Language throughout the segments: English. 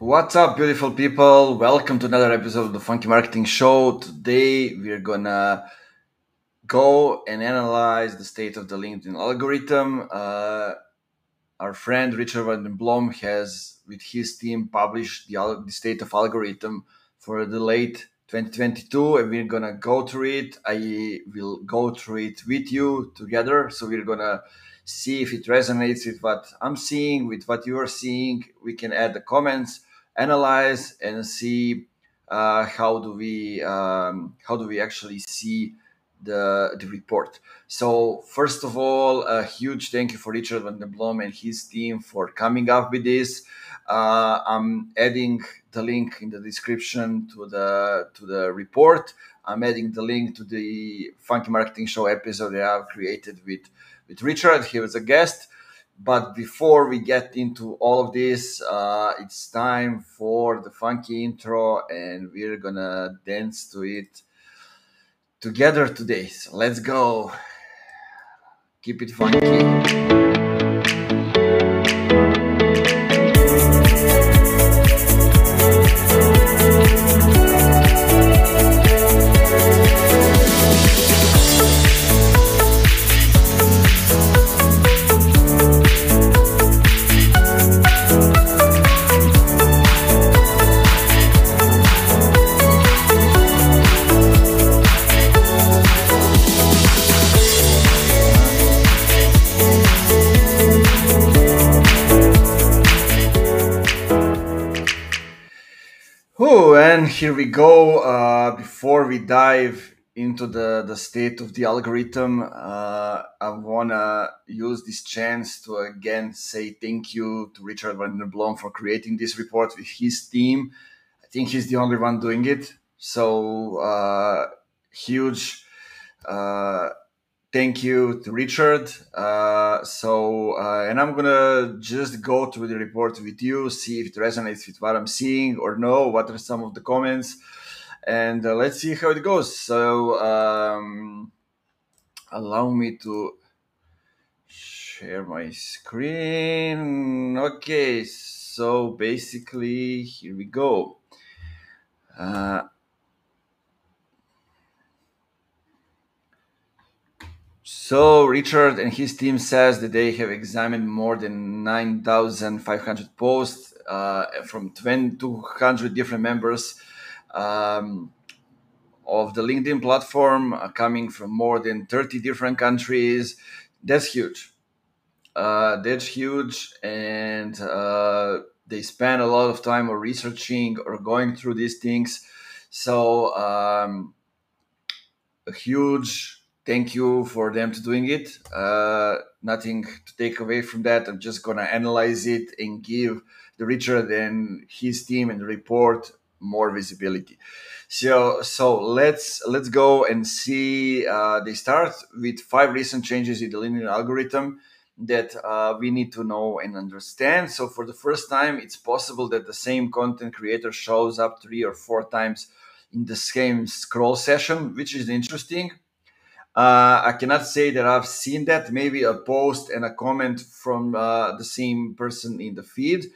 What's up, beautiful people? Welcome to another episode of the Funky Marketing Show. Today, we're gonna go and analyze the state of the LinkedIn algorithm. Uh, our friend Richard van der Blom has, with his team, published the, the state of algorithm for the late 2022, and we're gonna go through it. I will go through it with you together. So we're gonna see if it resonates with what I'm seeing, with what you are seeing. We can add the comments analyze and see uh, how do we um, how do we actually see the the report. So first of all, a huge thank you for Richard van der Blom and his team for coming up with this. Uh, I'm adding the link in the description to the to the report. I'm adding the link to the Funky Marketing Show episode that I've created with with Richard. He was a guest. But before we get into all of this, uh, it's time for the funky intro, and we're gonna dance to it together today. So let's go. Keep it funky. Here we go. Uh, before we dive into the, the state of the algorithm, uh, I want to use this chance to again say thank you to Richard van der Blom for creating this report with his team. I think he's the only one doing it. So, uh, huge uh, thank you to Richard. Uh, so, uh, and I'm gonna just go through the report with you, see if it resonates with what I'm seeing or no. What are some of the comments, and uh, let's see how it goes. So, um, allow me to share my screen. Okay, so basically, here we go. So Richard and his team says that they have examined more than 9,500 posts uh, from 200 different members um, of the LinkedIn platform, uh, coming from more than 30 different countries. That's huge. Uh, that's huge, and uh, they spend a lot of time or researching or going through these things. So um, a huge thank you for them to doing it. Uh, nothing to take away from that. I'm just gonna analyze it and give the Richard and his team and report more visibility. So so let's let's go and see. Uh, they start with five recent changes in the LinkedIn algorithm that uh, we need to know and understand. So for the first time, it's possible that the same content creator shows up three or four times in the same scroll session, which is interesting uh, I cannot say that I've seen that. Maybe a post and a comment from uh, the same person in the feed.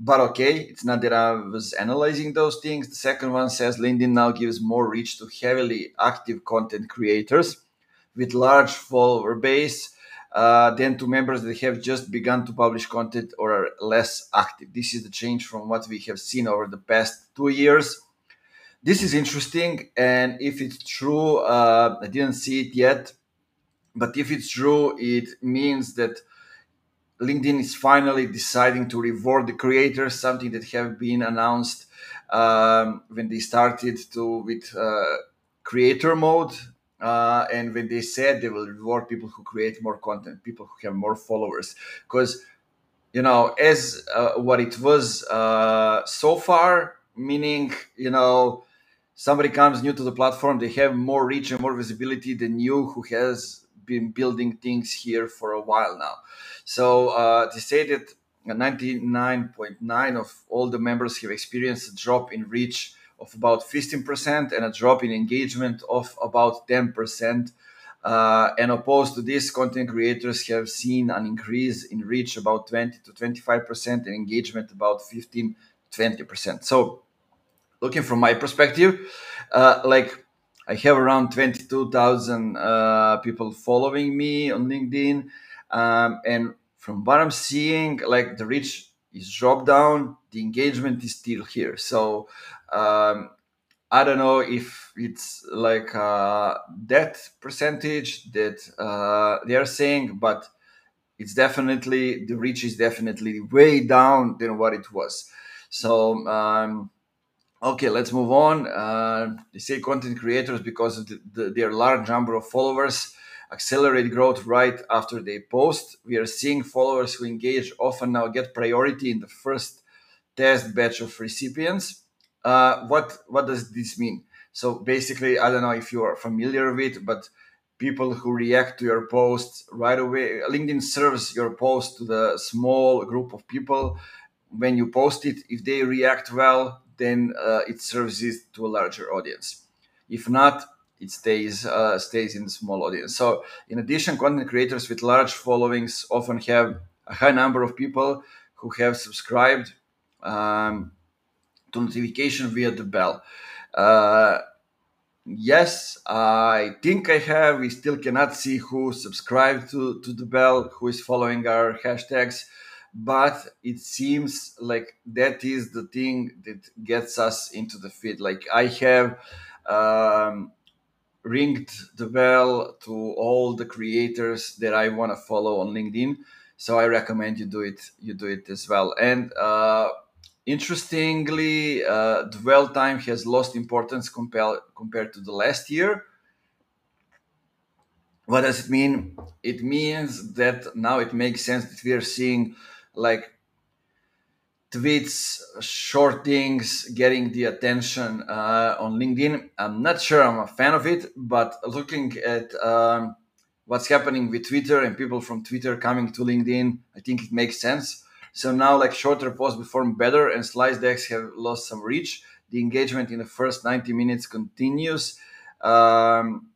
But okay, it's not that I was analyzing those things. The second one says LinkedIn now gives more reach to heavily active content creators with large follower base uh, than to members that have just begun to publish content or are less active. This is the change from what we have seen over the past two years this is interesting and if it's true uh, i didn't see it yet but if it's true it means that linkedin is finally deciding to reward the creators something that have been announced um, when they started to with uh, creator mode uh, and when they said they will reward people who create more content people who have more followers. Because you know as uh, what it was uh, so far meaning you know somebody comes new to the platform, they have more reach and more visibility than you who has been building things here for a while now. So uh, they say that 99.9 of all the members have experienced a drop in reach of about 15% and a drop in engagement of about 10%. Uh, and opposed to this, content creators have seen an increase in reach about 20 to 25% and engagement about 15 20%. So looking from my perspective, uh, like I have around 22,000 uh, people following me on LinkedIn. Um, and from what I'm seeing, like the reach is dropped down, the engagement is still here. So um, I don't know if it's like uh, that percentage that uh, they are saying, but it's definitely the reach is definitely way down than what it was. So um, okay, let's move on. Uh, they say content creators because of the, the, their large number of followers accelerate growth right after they post. We are seeing followers who engage often now get priority in the first test batch of recipients. Uh, what what does this mean? So basically, I don't know if you are familiar with, but people who react to your posts right away, LinkedIn serves your post to the small group of people. When you post it, if they react well, then uh, it serves it to a larger audience. If not, it stays uh, stays in the small audience. So, in addition, content creators with large followings often have a high number of people who have subscribed um, to notification via the bell. Uh, yes, I think I have. We still cannot see who subscribed to, to the bell, who is following our hashtags, but it seems like that is the thing that gets us into the feed. Like I have um, ringed the bell to all the creators that I want to follow on LinkedIn. So I recommend you do it. You do it as well. And uh, interestingly, uh, dwell time has lost importance compared compared to the last year. What does it mean? It means that now it makes sense that we are seeing like tweets, short things getting the attention uh, on LinkedIn. I'm not sure I'm a fan of it, but looking at um, what's happening with Twitter and people from Twitter coming to LinkedIn, I think it makes sense. So now, like shorter posts perform better, and Slide decks have lost some reach. The engagement in the first 90 minutes continues um,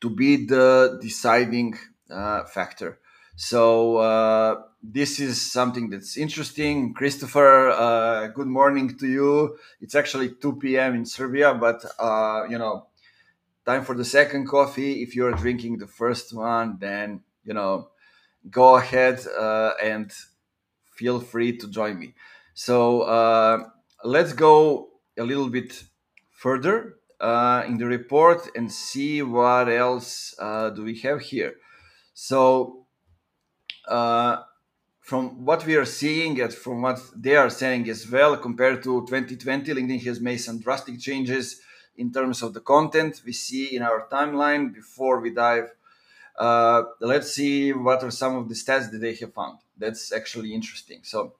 to be the deciding uh, factor. So uh, this is something that's interesting. Christopher, uh, good morning to you. It's actually 2 p.m. in Serbia, but uh, you know, time for the second coffee. If you're drinking the first one, then you know, go ahead uh, and feel free to join me. So uh, let's go a little bit further uh, in the report and see what else do we have here. So uh, from what we are seeing and from what they are saying as well, compared to 2020, LinkedIn has made some drastic changes in terms of the content we see in our timeline. Before we dive, uh, let's see what are some of the stats that they have found. That's actually interesting. So,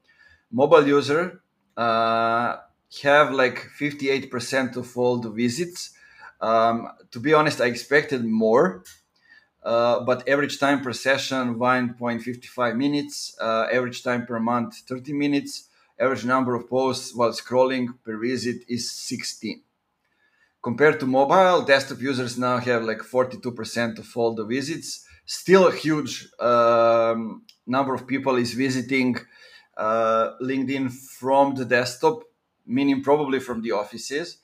mobile user uh, have like 58% of all the visits. Um, to be honest, I expected more uh, but average time per session 1.55 minutes. Uh, average time per month 30 minutes. Average number of posts while scrolling per visit is 16 compared to mobile desktop users now have like 42% of all the visits. Still a huge um, number of people is visiting uh, linkedin from the desktop meaning probably from the offices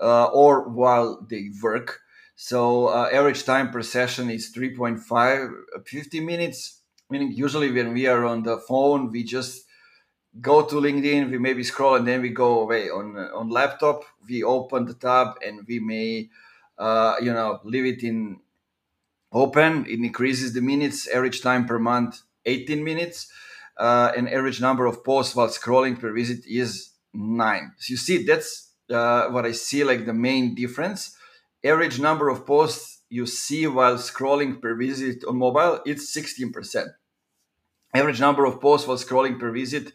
uh, or while they work so uh, average time per session is 3.5, uh, 50 minutes. Meaning usually when we are on the phone, we just go to LinkedIn, we maybe scroll and then we go away. On uh, on laptop, we open the tab and we may, uh, you know, leave it in open. It increases the minutes. Average time per month, 18 minutes. Uh, and average number of posts while scrolling per visit is nine. So you see, that's uh, what I see like the main difference average number of posts you see while scrolling per visit on mobile, it's 16%. Average number of posts while scrolling per visit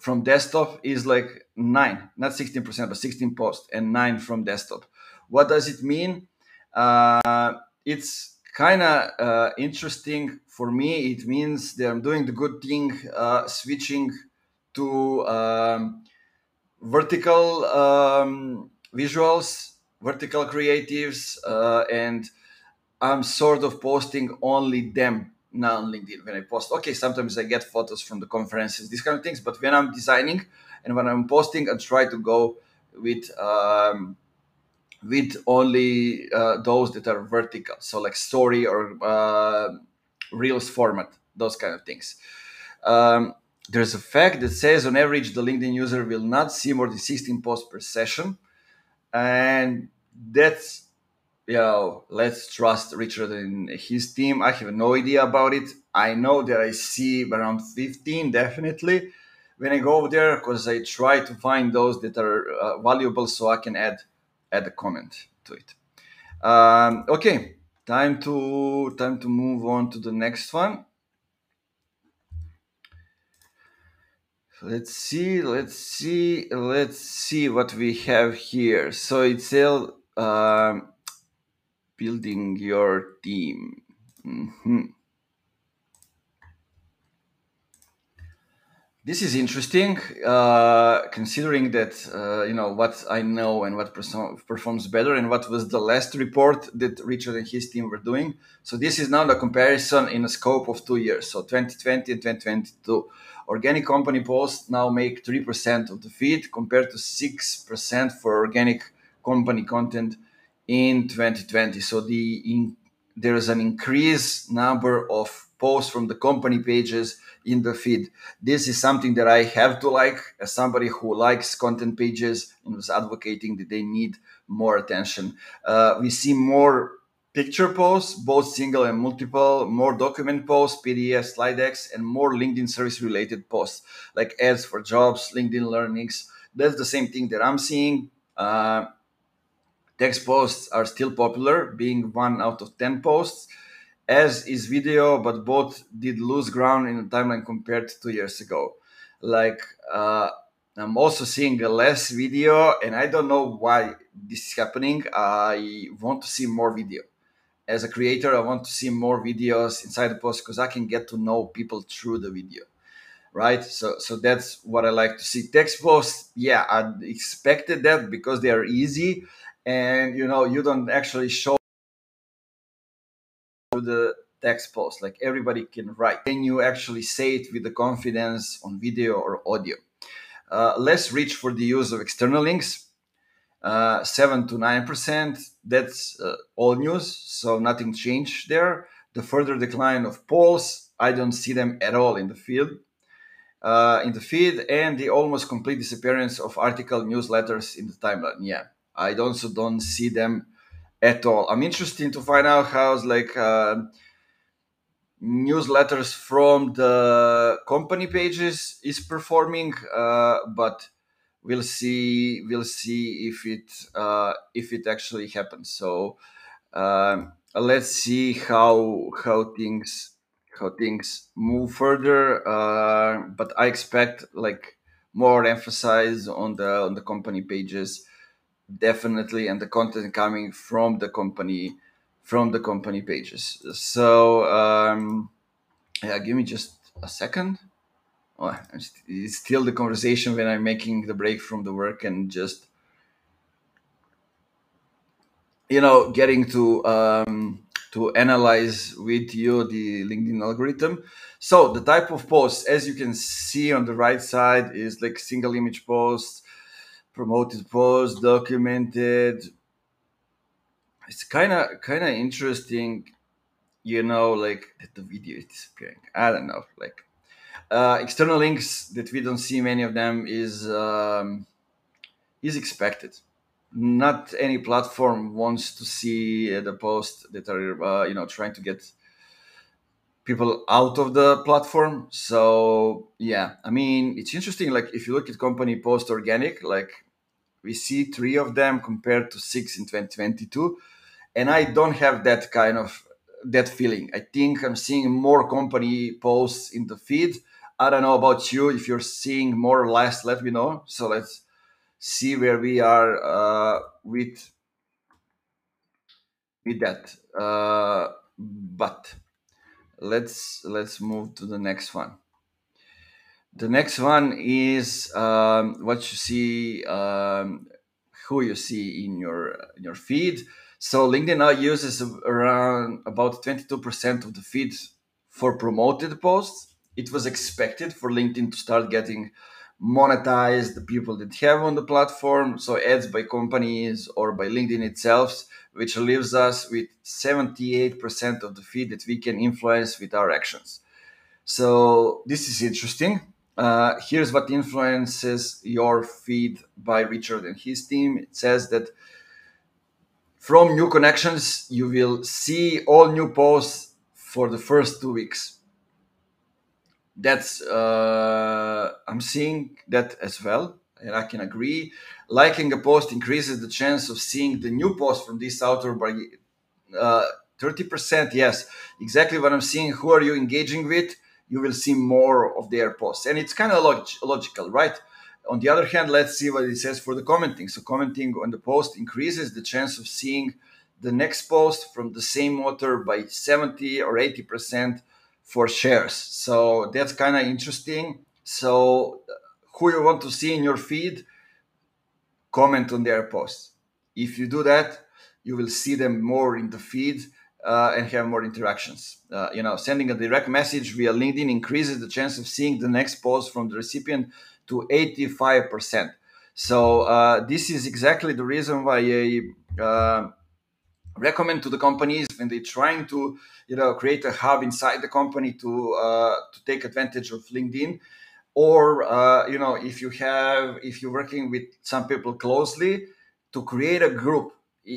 from desktop is like nine, not 16%, but 16 posts and nine from desktop. What does it mean? Uh, it's kind of uh, interesting for me. It means that I'm doing the good thing, uh, switching to um, vertical um, visuals vertical creatives, uh, and I'm sort of posting only them now on LinkedIn when I post. Okay, sometimes I get photos from the conferences, these kind of things. But when I'm designing and when I'm posting, I try to go with um, with only uh, those that are vertical, so like story or uh, reels format, those kind of things. Um, there's a fact that says on average the LinkedIn user will not see more than 16 posts per session, and that's you know let's trust Richard and his team. I have no idea about it. I know that I see around 15 definitely when I go over there because I try to find those that are uh, valuable so I can add add a comment to it. Um, okay, time to time to move on to the next one. Let's see, let's see, let's see what we have here. So it's all um, building your team. Mm-hmm. This is interesting, uh, considering that uh, you know what I know and what performs better, and what was the last report that Richard and his team were doing. So this is now the comparison in a scope of two years, so 2020 and 2022. Organic company posts now make three percent of the feed, compared to six percent for organic company content in 2020. So the in, there is an increased number of posts from the company pages in the feed. This is something that I have to like as somebody who likes content pages and was advocating that they need more attention. Uh, we see more picture posts, both single and multiple, more document posts, PDF, slide decks, and more LinkedIn service related posts like ads for jobs, LinkedIn learnings. That's the same thing that I'm seeing. Uh, text posts are still popular, being one out of 10 posts as is video, but both did lose ground in the timeline compared to two years ago. Like uh, I'm also seeing less video, and I don't know why this is happening. I want to see more video. As a creator, I want to see more videos inside the post because I can get to know people through the video, right? So, so that's what I like to see. Text posts, yeah, I expected that because they are easy, and you know you don't actually show the text post like everybody can write. Can you actually say it with the confidence on video or audio? Uh, less reach for the use of external links. Uh, 7 to 9 percent that's uh, all news so nothing changed there. The further decline of polls i don't see them at all in the field. Uh, in the feed and the almost complete disappearance of article newsletters in the timeline. Yeah i also don't see them at all. I'm interested to find out how's like uh, newsletters from the company pages is performing, uh, but we'll see. We'll see if it uh, if it actually happens. So um, let's see how how things how things move further. Uh, but I expect like more emphasis on the on the company pages definitely and the content coming from the company from the company pages. So um yeah give me just a second. Oh, it's still the conversation when i'm making the break from the work and just you know getting to um to analyze with you the linkedin algorithm. So the type of posts as you can see on the right side is like single image posts promoted post, documented. It's kind of kind of interesting, you know, like the video is disappearing. I don't know, like uh, external links that we don't see many of them is um, is expected. Not any platform wants to see the posts that are uh, you know trying to get people out of the platform. So yeah, I mean it's interesting. Like if you look at company post organic, like we see three of them compared to six in 2022 and i don't have that kind of that feeling. I think i'm seeing more company posts in the feed. I don't know about you if you're seeing more or less let me know. So let's see where we are uh, with with that. Uh, but let's let's move to the next one the next one is um, what you see, um, who you see in your in your feed. So LinkedIn now uses around about 22% of the feed for promoted posts. It was expected for LinkedIn to start getting monetized the people that have on the platform, so ads by companies or by LinkedIn itself, which leaves us with 78% of the feed that we can influence with our actions. So this is interesting. Uh, here's what influences your feed by Richard and his team. It says that from new connections, you will see all new posts for the first two weeks. That's uh, I'm seeing that as well, and I can agree. Liking a post increases the chance of seeing the new post from this author by uh, 30%. Yes, exactly what I'm seeing. Who are you engaging with? You will see more of their posts, and it's kind of log- logical, right? On the other hand, let's see what it says for the commenting. So commenting on the post increases the chance of seeing the next post from the same author by 70 or 80% for shares. So that's kind of interesting. So uh, who you want to see in your feed, comment on their posts. If you do that, you will see them more in the feed uh, and have more interactions. Uh, you know, sending a direct message via LinkedIn increases the chance of seeing the next post from the recipient to 85%. So uh, this is exactly the reason why I uh, recommend to the companies when they're trying to, you know, create a hub inside the company to uh, to take advantage of LinkedIn, or uh, you know, if you have if you're working with some people closely, to create a group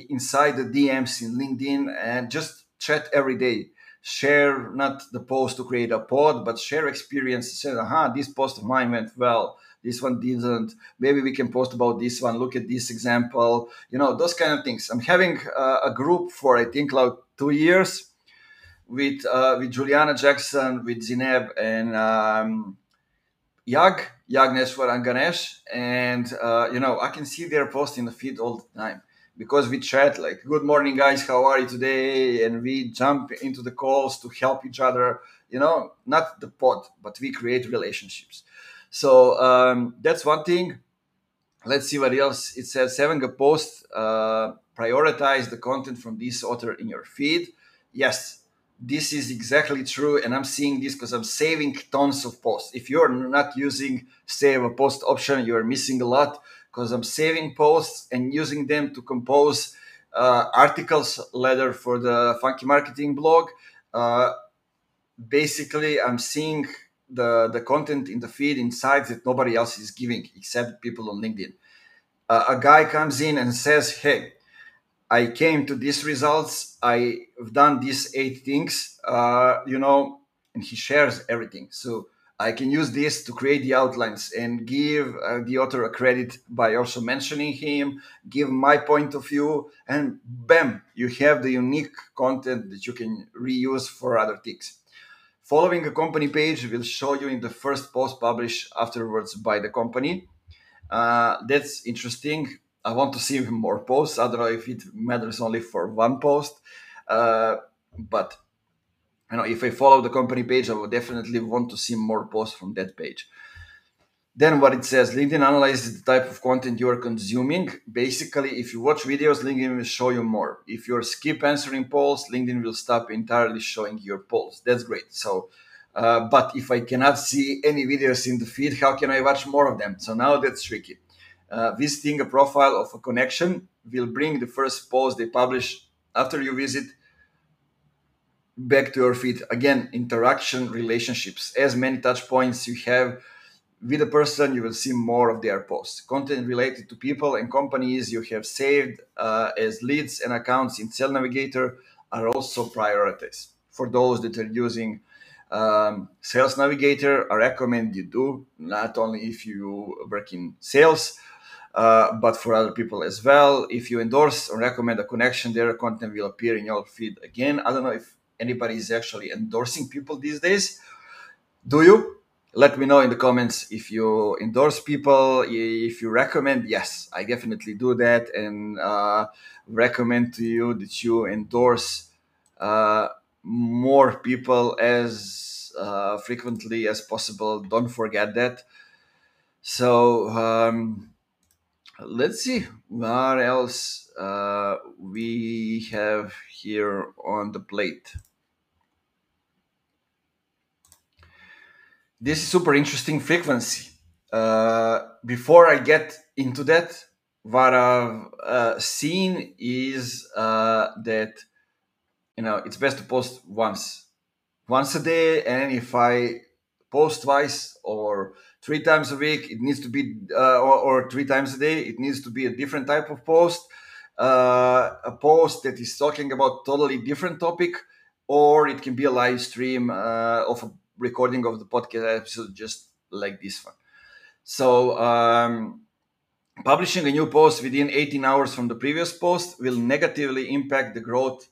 inside the DMs in LinkedIn and just chat every day share not the post to create a pod, but share experience. Say, aha, this post of mine went well. This one didn't. Maybe we can post about this one. Look at this example. You know, those kind of things. I'm having uh, a group for I think like two years with uh, with Juliana Jackson, with Zineb, and um, Yag, Yagneswar and Ganesh. And, uh, you know, I can see their post in the feed all the time because we chat like good morning guys how are you today? And we jump into the calls to help each other you know not the pod but we create relationships. So um, that's one thing. Let's see what else. It says having a post uh, prioritize the content from this author in your feed. Yes this is exactly true and i'm seeing this because i'm saving tons of posts. If you're not using save a post option you're missing a lot because I'm saving posts and using them to compose uh, articles later for the Funky Marketing blog. Uh, basically, I'm seeing the, the content in the feed in sites that nobody else is giving except people on LinkedIn. Uh, a guy comes in and says, Hey, I came to these results. I've done these eight things, uh, you know, and he shares everything. So I can use this to create the outlines and give uh, the author a credit by also mentioning him, give my point of view, and bam, you have the unique content that you can reuse for other things. Following a company page will show you in the first post published afterwards by the company. Uh, that's interesting. I want to see more posts. I don't know if it matters only for one post, uh, but you know, if I follow the company page, I would definitely want to see more posts from that page. Then what it says, LinkedIn analyzes the type of content you are consuming. Basically, if you watch videos, LinkedIn will show you more. If you skip answering polls, LinkedIn will stop entirely showing your polls. That's great. So, uh, but if I cannot see any videos in the feed, how can I watch more of them? So now that's tricky. Uh, visiting a profile of a connection will bring the first post they publish after you visit back to your feed again interaction relationships. As many touch points you have with a person you will see more of their posts. Content related to people and companies you have saved uh, as leads and accounts in sales navigator are also prioritized for those that are using um, sales navigator i recommend you do not only if you work in sales uh, but for other people as well. If you endorse or recommend a connection their content will appear in your feed again. I don't know if anybody is actually endorsing people these days. Do you? Let me know in the comments if you endorse people, if you recommend. Yes, I definitely do that and uh, recommend to you that you endorse uh, more people as uh, frequently as possible. Don't forget that. So, um, let's see what else uh, we have here on the plate. this is super interesting frequency. Uh, before I get into that, what I've uh, seen is uh, that you know it's best to post once, once a day, and if I post twice or three times a week, it needs to be uh, or, or, three times a day, it needs to be a different type of post, uh, a post that is talking about totally different topic, or it can be a live stream uh, of a recording of the podcast episode, just like this one. So. Um, Publishing a new post within 18 hours from the previous post will negatively impact the growth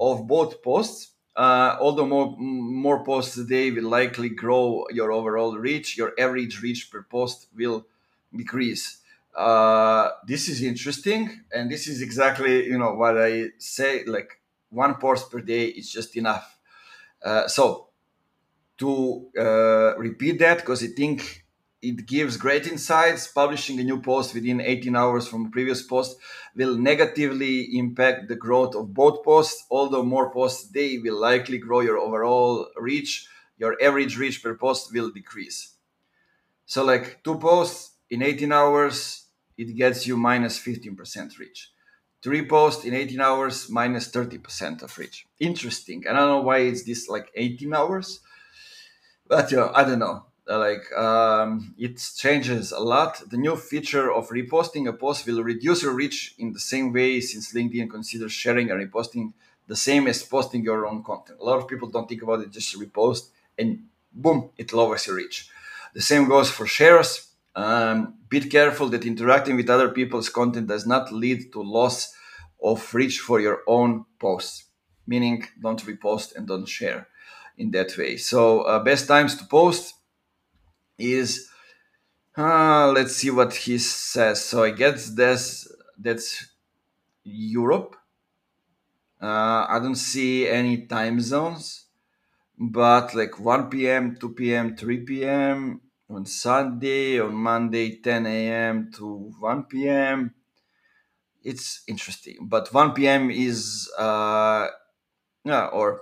of both posts. Uh, although more, more posts a day will likely grow your overall reach, your average reach per post will decrease. Uh, this is interesting, and this is exactly you know what I say. Like one post per day is just enough. Uh, so to uh, repeat that, because I think it gives great insights. Publishing a new post within 18 hours from previous post will negatively impact the growth of both posts. Although more posts day will likely grow your overall reach, your average reach per post will decrease. So, like two posts in 18 hours, it gets you minus 15% reach. Three posts in 18 hours, minus 30% of reach. Interesting. I don't know why it's this like 18 hours, but know, I don't know like um, it changes a lot. The new feature of reposting a post will reduce your reach in the same way since LinkedIn considers sharing and reposting the same as posting your own content. A lot of people don't think about it, just repost and boom, it lowers your reach. The same goes for shares. Um, be careful that interacting with other people's content does not lead to loss of reach for your own posts, meaning don't repost and don't share in that way. So, uh, best times to post is uh, let's see what he says. So I guess that's that's Europe. Uh, I don't see any time zones, but like 1 p.m., 2 p.m., 3 p.m. on Sunday, on Monday, 10 a.m. to 1 p.m. It's interesting, but 1 p.m. is uh, yeah, or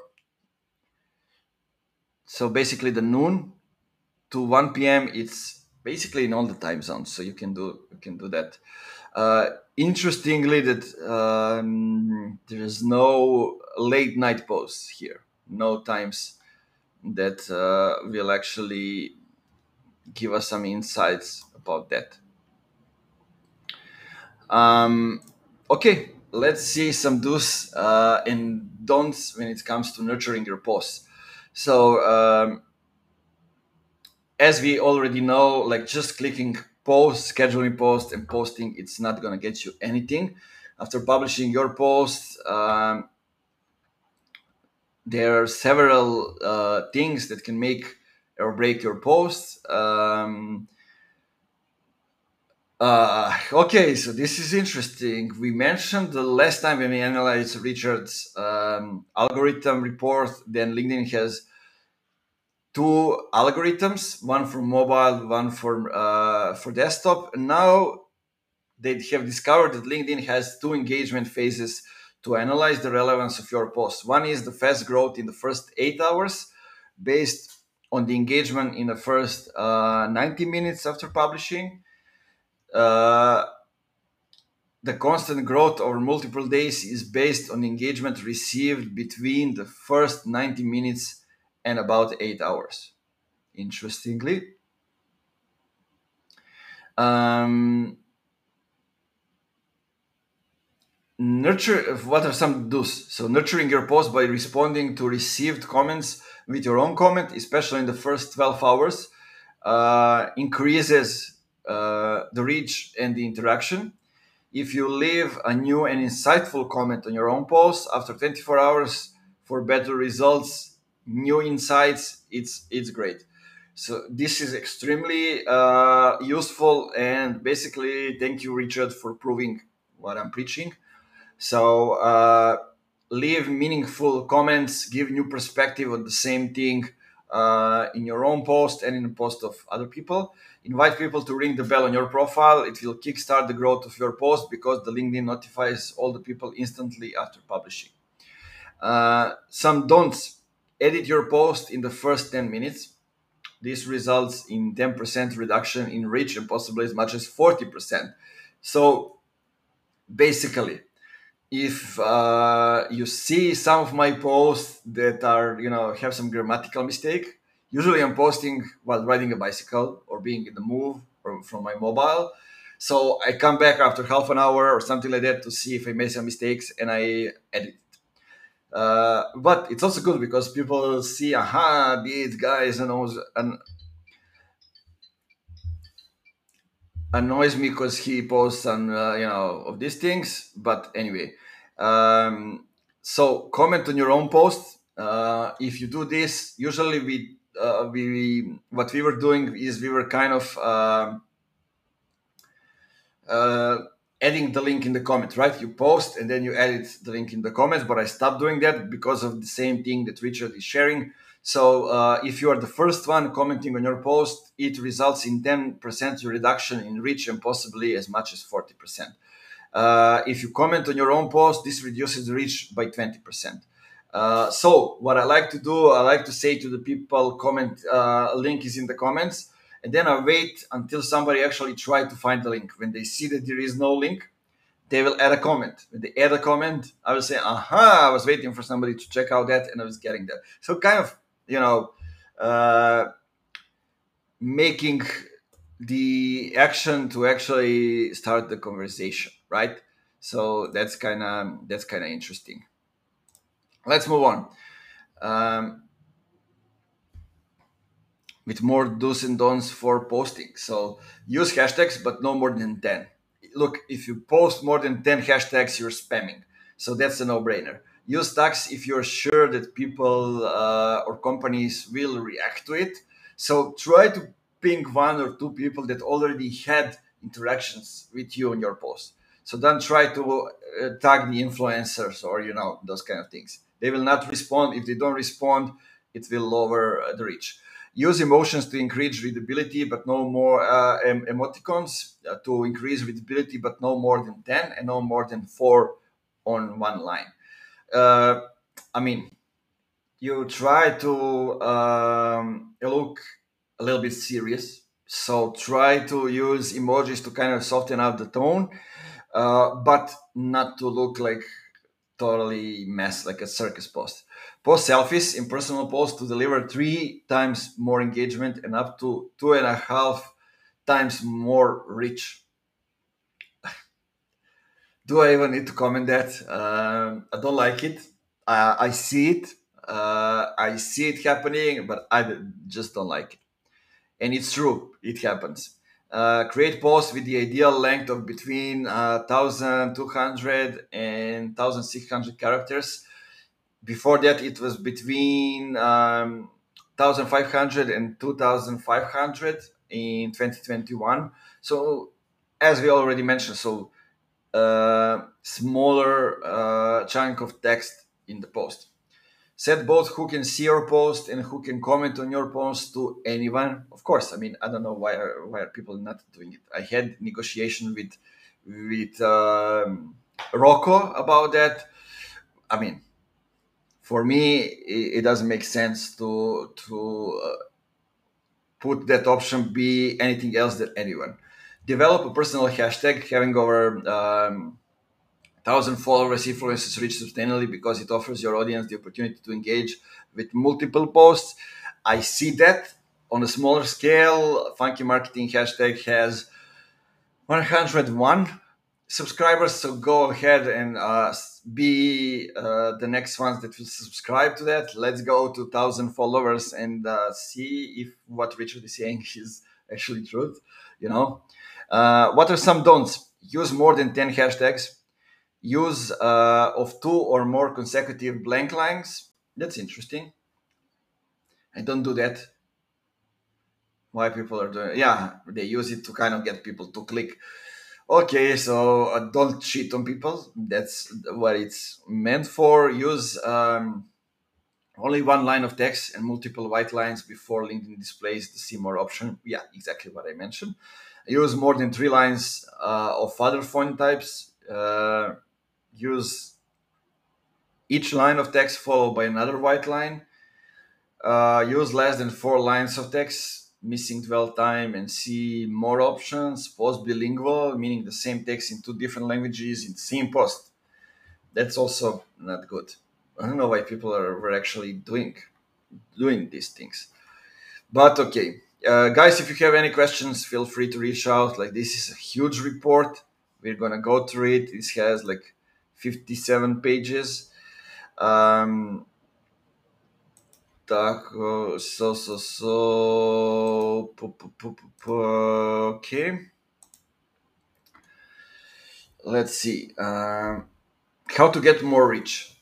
so basically the noon to 1 p.m. It's basically in all the time zones, so you can do you can do that. Uh, interestingly, that um, there is no late night posts here. No times that uh, will actually give us some insights about that. Um, okay, let's see some do's uh, and don'ts when it comes to nurturing your posts. So um, as we already know, like just clicking post, scheduling post, and posting, it's not going to get you anything. After publishing your post, um, there are several uh, things that can make or break your post. Um, uh, okay, so this is interesting. We mentioned the last time when we analyzed Richard's um, algorithm report, then LinkedIn has two algorithms, one for mobile, one for uh, for desktop. And now they have discovered that LinkedIn has two engagement phases to analyze the relevance of your post. One is the fast growth in the first eight hours, based on the engagement in the first uh, 90 minutes after publishing. Uh, the constant growth over multiple days is based on engagement received between the first 90 minutes and about eight hours. Interestingly, um, nurture what are some do's so nurturing your post by responding to received comments with your own comment especially in the first 12 hours uh, increases uh, the reach and the interaction. If you leave a new and insightful comment on your own post after 24 hours for better results new insights it's it's great. So this is extremely uh, useful and basically thank you richard for proving what i'm preaching. So uh, leave meaningful comments give new perspective on the same thing uh, in your own post and in the post of other people invite people to ring the bell on your profile it will kickstart the growth of your post because the linkedin notifies all the people instantly after publishing uh, some don'ts edit your post in the first 10 minutes. this results in 10% reduction in reach and possibly as much as 40%. So basically, if uh, you see some of my posts that are, you know, have some grammatical mistake, usually I'm posting while riding a bicycle or being in the move or from my mobile. So I come back after half an hour or something like that to see if I made some mistakes and I edit. Uh, but it's also good because people see, aha, these guys knows and annoys me because he posts on uh, you know of these things. But anyway, um, so comment on your own post. Uh, if you do this, usually we uh, we what we were doing is we were kind of um, uh, adding the link in the comment, right? You post and then you edit the link in the comments, but I stopped doing that because of the same thing that Richard is sharing. So uh, if you are the first one commenting on your post, it results in 10% reduction in reach and possibly as much as 40%. Uh, if you comment on your own post, this reduces the reach by 20%. Uh, so what I like to do, I like to say to the people, comment, uh, link is in the comments and then I wait until somebody actually try to find the link. When they see that there is no link, they will add a comment. When they add a comment, I will say, "Aha! I was waiting for somebody to check out that, and I was getting that." So kind of, you know, uh, making the action to actually start the conversation, right? So that's kind of that's kind of interesting. Let's move on. Um, with more do's and don'ts for posting. So use hashtags, but no more than 10. Look, if you post more than 10 hashtags, you're spamming. So that's a no brainer. Use tags if you're sure that people uh, or companies will react to it. So try to ping one or two people that already had interactions with you on your post. So don't try to uh, tag the influencers or you know those kind of things. They will not respond. If they don't respond, it will lower uh, the reach use emotions to increase readability, but no more uh, em- emoticons uh, to increase readability, but no more than 10 and no more than four on one line. Uh, I mean, you try to um, look a little bit serious. So try to use emojis to kind of soften up the tone, uh, but not to look like totally mess like a circus post. Post selfies in personal posts to deliver three times more engagement and up to two and a half times more reach. Do I even need to comment that? Um, I don't like it. I see it. Uh, I see it happening, but I just don't like it. And it's true, it happens. Uh, create posts with the ideal length of between uh, 1200 and 1600 characters before that it was between um, 1500 and 2500 in 2021 so as we already mentioned so uh, smaller uh, chunk of text in the post. Set both who can see your post and who can comment on your post to anyone. Of course i mean i don't know why are, why are people not doing it. I had negotiation with with um, rocco about that. I mean for me, it, it doesn't make sense to to uh, put that option be anything else than anyone. Develop a personal hashtag, having over um, thousand followers influences reach sustainably because it offers your audience the opportunity to engage with multiple posts. I see that on a smaller scale. Funky Marketing hashtag has 101 subscribers. So go ahead and uh, be uh, the next ones that will subscribe to that. Let's go to thousand followers and uh, see if what Richard is saying is actually truth. You know, uh, what are some don'ts? Use more than ten hashtags. Use uh, of two or more consecutive blank lines. That's interesting. I don't do that. Why people are doing? Yeah, they use it to kind of get people to click Okay, so uh, don't cheat on people. That's what it's meant for. Use um, only one line of text and multiple white lines before LinkedIn displays the see more option. Yeah, exactly what I mentioned. Use more than three lines uh, of other font types. Uh, use each line of text followed by another white line. uh, use less than four lines of text, missing dwell time, and see more options. Post bilingual, meaning the same text in two different languages in the same post. That's also not good. I don't know why people are were actually doing doing these things. But okay, uh, guys, if you have any questions, feel free to reach out. Like this is a huge report. We're gonna go through it. This has like 57 pages. Um, so so so okay. Let's see. Um, how to get more rich.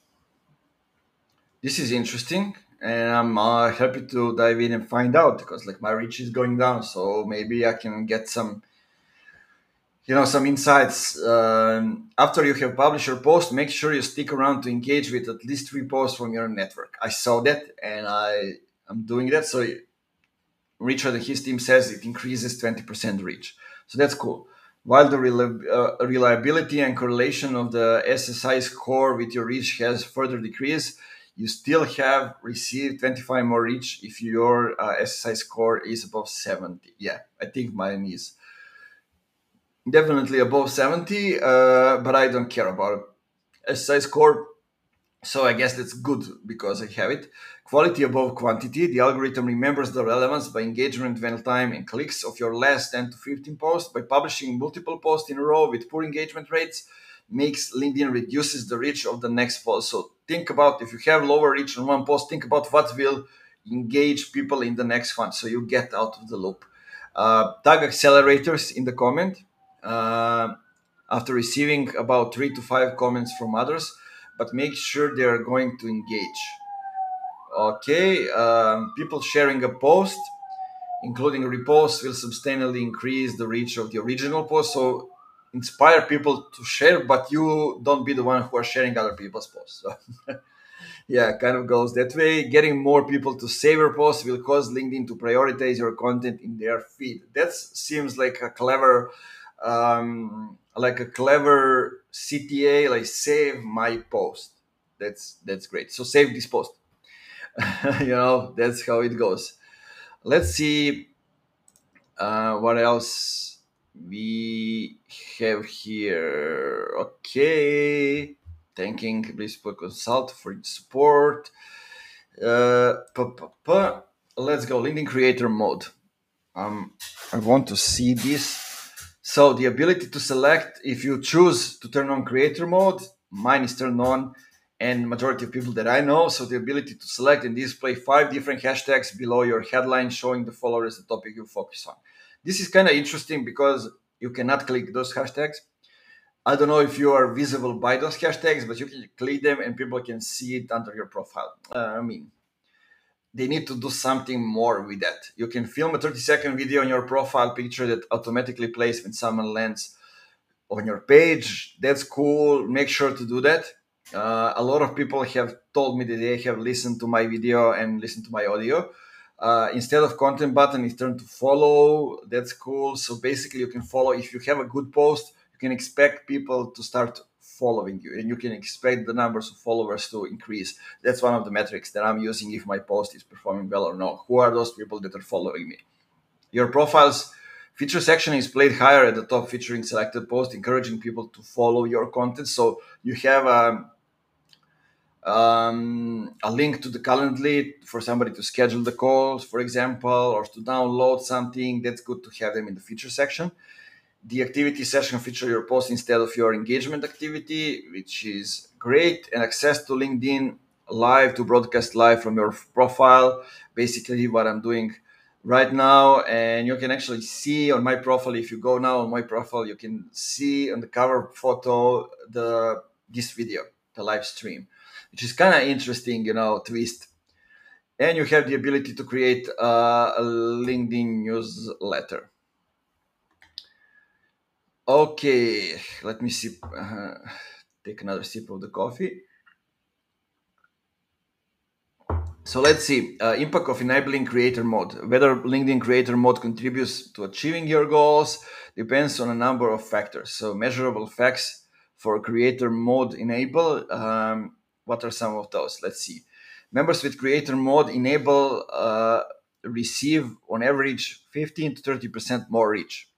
This is interesting and I'm uh, happy to dive in and find out because like my reach is going down, so maybe I can get some, you know, some insights. Um, after you have published your post, make sure you stick around to engage with at least three posts from your network. I saw that, and I I'm doing that. So Richard and his team says it increases twenty percent reach, so that's cool. While the uh, reliability and correlation of the SSI score with your reach has further decreased you still have received 25 more reach if your uh, SSI score is above 70. Yeah, I think mine is definitely above 70, uh, but I don't care about. SSI score, so I guess that's good because I have it. Quality above quantity. The algorithm remembers the relevance by engagement, dwell time, and clicks of your last 10 to 15 posts. By publishing multiple posts in a row with poor engagement rates, makes LinkedIn reduces the reach of the next post. So think about if you have lower reach on one post, think about what will engage people in the next one so you get out of the loop. Uh, tag accelerators in the comment uh, after receiving about three to five comments from others, but make sure they are going to engage. Okay, um, people sharing a post, including reposts, will substantially increase the reach of the original post. So inspire people to share, but you don't be the one who are sharing other people's posts. So yeah, kind of goes that way. Getting more people to save your posts will cause LinkedIn to prioritize your content in their feed. That seems like a clever, um, like a clever CTA, like save my post. That's that's great. So save this post. you know, that's how it goes. Let's see uh, what else we have here okay thanking Blissful Consult for its support. Uh, let's go LinkedIn creator mode. Um, I want to see this. So the ability to select if you choose to turn on creator mode, mine is turned on, and majority of people that I know. So the ability to select and display five different hashtags below your headline, showing the followers the topic you focus on. This is kind of interesting because you cannot click those hashtags. I don't know if you are visible by those hashtags, but you can click them and people can see it under your profile. Uh, I mean, they need to do something more with that. You can film a 30 second video on your profile picture that automatically plays when someone lands on your page. That's cool. Make sure to do that. Uh, a lot of people have told me that they have listened to my video and listened to my audio uh, instead of content button it's turned to follow. That's cool. So basically you can follow. If you have a good post you can expect people to start following you and you can expect the numbers of followers to increase. That's one of the metrics that i'm using if my post is performing well or not. Who are those people that are following me? Your profiles feature section is played higher at the top featuring selected posts encouraging people to follow your content. So you have a um, a link to the Calendly for somebody to schedule the calls, for example, or to download something. That's good to have them in the feature section. The activity session feature your post instead of your engagement activity, which is great, and access to LinkedIn live to broadcast live from your profile. Basically, what I'm doing right now, and you can actually see on my profile. If you go now on my profile, you can see on the cover photo the this video, the live stream which is kind of interesting, you know, twist. And you have the ability to create a LinkedIn newsletter. Okay, let me sip, uh, take another sip of the coffee. So let's see, uh, impact of enabling creator mode. Whether LinkedIn creator mode contributes to achieving your goals depends on a number of factors. So measurable facts for creator mode enable um, what are some of those? Let's see. members with creator mode enable uh, receive on average 15 to 30 percent more reach.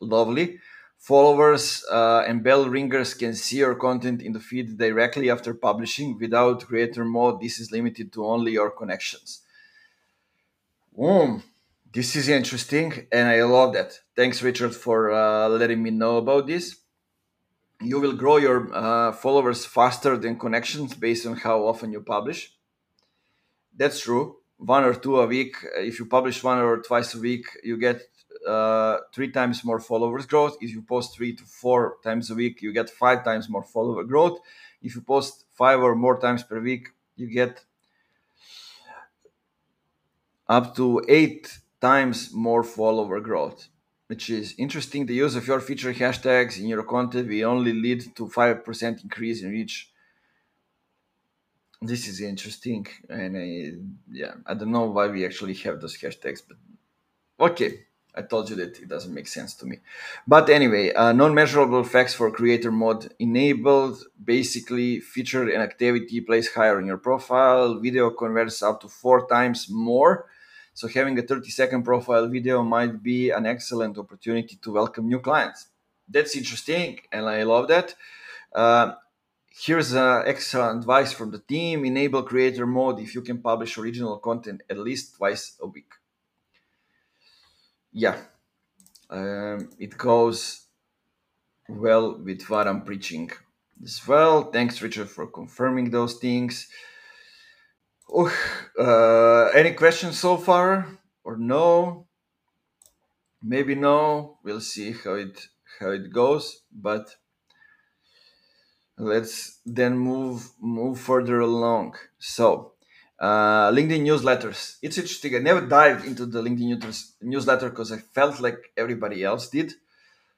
Lovely. Followers uh, and bell ringers can see your content in the feed directly after publishing. Without creator mode, this is limited to only your connections. Boom. This is interesting, and I love that. Thanks, Richard, for uh, letting me know about this. You will grow your uh, followers faster than connections based on how often you publish. That's true. One or two a week. If you publish one or twice a week, you get uh, three times more followers growth. If you post three to four times a week, you get five times more follower growth. If you post five or more times per week, you get up to eight times more follower growth, which is interesting. The use of your feature hashtags in your content will only lead to 5% increase in reach. This is interesting. And I, yeah, I don't know why we actually have those hashtags, but okay. I told you that it doesn't make sense to me. But anyway, uh, non-measurable facts for creator mode enabled. Basically, feature and activity place higher in your profile. Video converts up to four times more so having a 30 second profile video might be an excellent opportunity to welcome new clients. That's interesting, and I love that. Uh, here's uh, excellent advice from the team: enable creator mode if you can publish original content at least twice a week. Yeah, um, it goes well with what I'm preaching as well. Thanks, Richard, for confirming those things. Oh, uh, any questions so far or no? Maybe no. We'll see how it how it goes. But let's then move move further along. So, uh, LinkedIn newsletters. It's interesting. I never dived into the LinkedIn newsletter because I felt like everybody else did.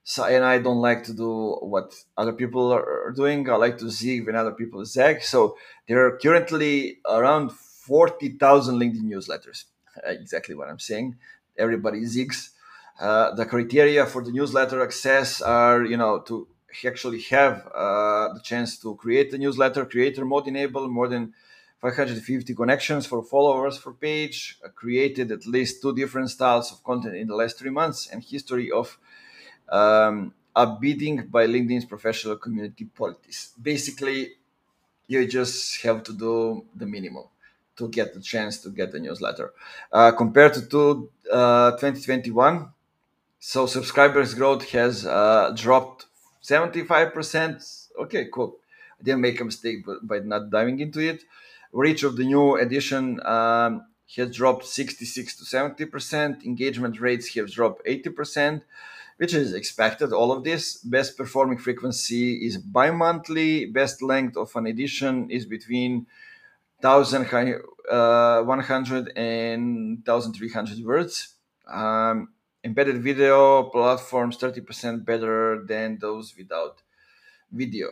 So, and I don't like to do what other people are doing. I like to zig when other people zag. So there are currently around 40,000 LinkedIn newsletters. Exactly what I'm saying. Everybody zigs. Uh, the criteria for the newsletter access are, you know, to actually have uh, the chance to create a newsletter, creator mode enable, more than 550 connections for followers for page, uh, created at least two different styles of content in the last three months, and history of um, bidding by LinkedIn's professional community policies. Basically, you just have to do the minimum to get the chance to get the newsletter. Uh, compared to, to uh, 2021, so subscribers growth has uh, dropped 75%. Okay, cool. I didn't make a mistake by not diving into it. Reach of the new edition um, has dropped 66 to 70%. Engagement rates have dropped 80% which is expected. All of this best performing frequency is bi-monthly. Best length of an edition is between 1100 uh, and 1300 words. Um, embedded video platforms 30% better than those without video.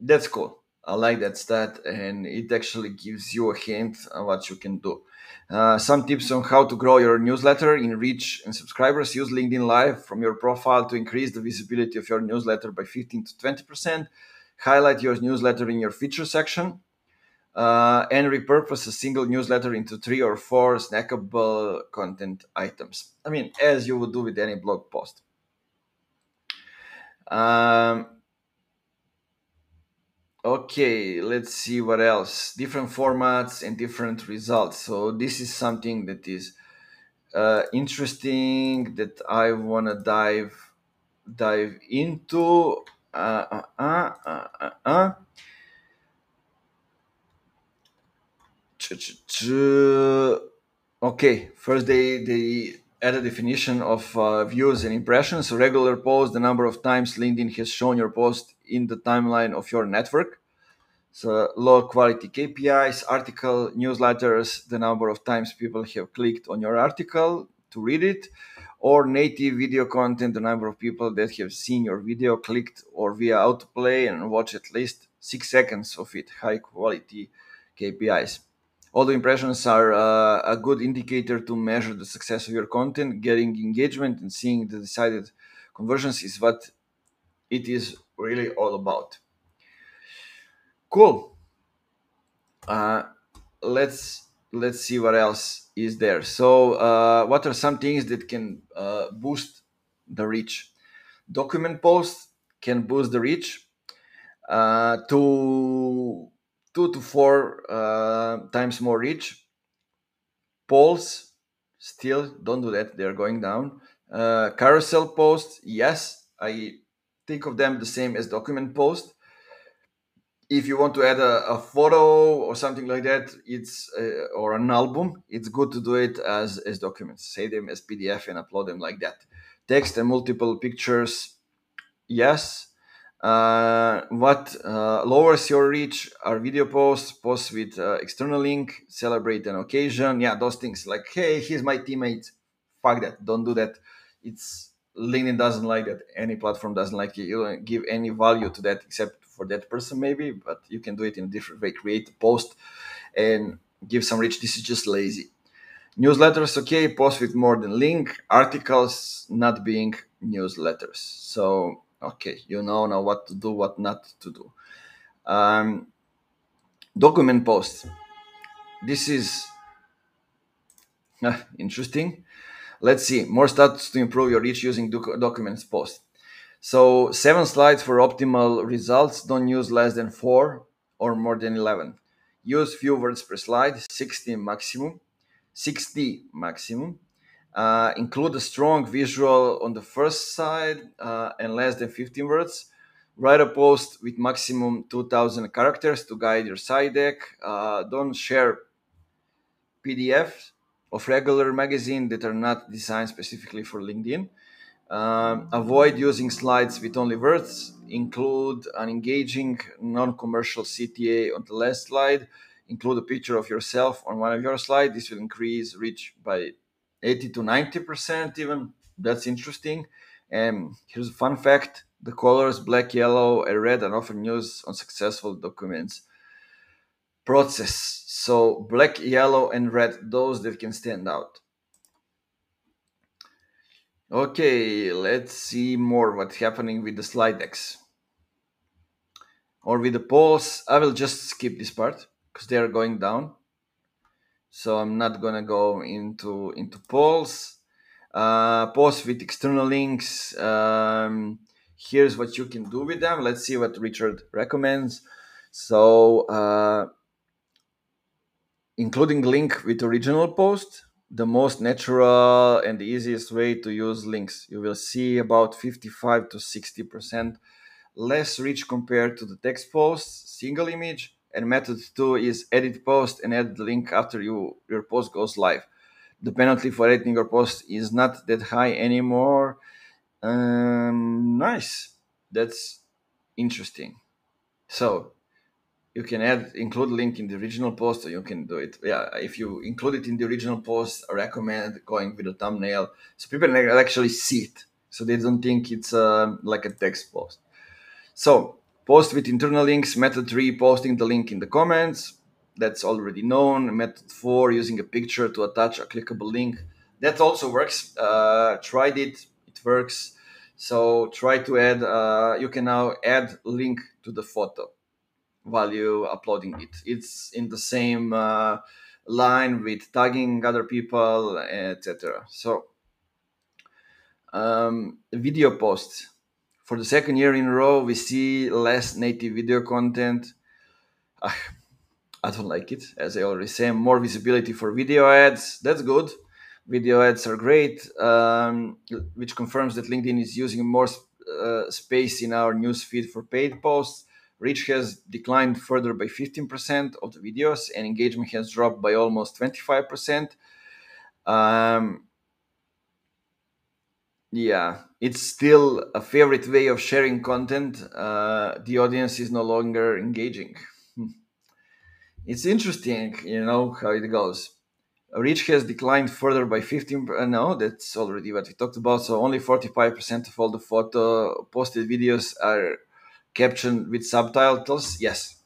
That's cool. I like that stat, and it actually gives you a hint on what you can do. Uh, some tips on how to grow your newsletter in reach and subscribers. Use LinkedIn Live from your profile to increase the visibility of your newsletter by 15 to 20%. Highlight your newsletter in your feature section. Uh, and repurpose a single newsletter into three or four snackable content items. I mean, as you would do with any blog post. Um, Okay, let's see what else. Different formats and different results. So this is something that is uh, interesting that I want to dive dive into. Uh, uh, uh, uh, uh, uh. Okay, first they they add a definition of uh, views and impressions. So regular post, the number of times LinkedIn has shown your post in the timeline of your network. So low quality KPIs, article, newsletters, the number of times people have clicked on your article to read it, or native video content, the number of people that have seen your video, clicked or via autoplay and watch at least six seconds of it, high quality KPIs. All the impressions are uh, a good indicator to measure the success of your content. Getting engagement and seeing the decided conversions is what it is really all about. Cool. Uh, let's let's see what else is there. So, uh, what are some things that can uh, boost the reach? Document posts can boost the reach uh, to two to four uh, times more reach. Polls still don't do that; they're going down. Uh, carousel posts, yes, I think of them the same as document post. If you want to add a, a photo or something like that it's uh, or an album it's good to do it as as documents. Save them as pdf and upload them like that. Text and multiple pictures yes. Uh, what uh, lowers your reach are video posts posts with uh, external link celebrate an occasion. Yeah those things like hey here's my teammate fuck that. Don't do that. It's linkedin doesn't like that any platform doesn't like it you don't give any value to that except for that person maybe but you can do it in a different way. Create a post and give some reach this is just lazy. Newsletters okay post with more than link. Articles not being newsletters. So okay you know now what to do what not to do. Um, document posts. This is uh, interesting let's see more stats to improve your reach using doc- documents post so seven slides for optimal results. Don't use less than four or more than 11. Use few words per slide, 60 maximum, 60 maximum. Uh, include a strong visual on the first side uh, and less than 15 words. Write a post with maximum 2000 characters to guide your slide deck. Uh, don't share PDFs of regular magazine that are not designed specifically for LinkedIn. Um, avoid using slides with only words. Include an engaging non-commercial CTA on the last slide. Include a picture of yourself on one of your slides. This will increase reach by 80 to 90% even. That's interesting. And here's a fun fact. The colors black, yellow, and red are often used on successful documents process. So black, yellow, and red, those that can stand out. Okay, let's see more what's happening with the slide decks. Or with the polls. I will just skip this part because they are going down. So I'm not gonna go into into polls. Uh, posts with external links. Um, here's what you can do with them. Let's see what Richard recommends. So uh, including link with original post the most natural and easiest way to use links. You will see about 55 to 60% less reach compared to the text post, single image. And method two is edit post and add the link after you your post goes live. The penalty for editing your post is not that high anymore. Um, nice. That's interesting. So you can add include link in the original post or you can do it. Yeah if you include it in the original post i recommend going with a thumbnail. So people actually see it. So they don't think it's uh, like a text post. So post with internal links method three posting the link in the comments. That's already known. Method four using a picture to attach a clickable link. That also works. Uh, tried it. It works. So try to add uh, you can now add link to the photo you uploading it. It's in the same uh, line with tagging other people, etc. So, um, video posts. For the second year in a row, we see less native video content. Uh, I don't like it, as I already said. More visibility for video ads. That's good. Video ads are great, um, which confirms that LinkedIn is using more uh, space in our newsfeed for paid posts Reach has declined further by 15% of the videos, and engagement has dropped by almost 25%. Um, yeah, it's still a favorite way of sharing content. Uh, the audience is no longer engaging. Hmm. It's interesting, you know, how it goes. Reach has declined further by 15. Uh, no, that's already what we talked about. So only 45% of all the photo posted videos are caption with subtitles yes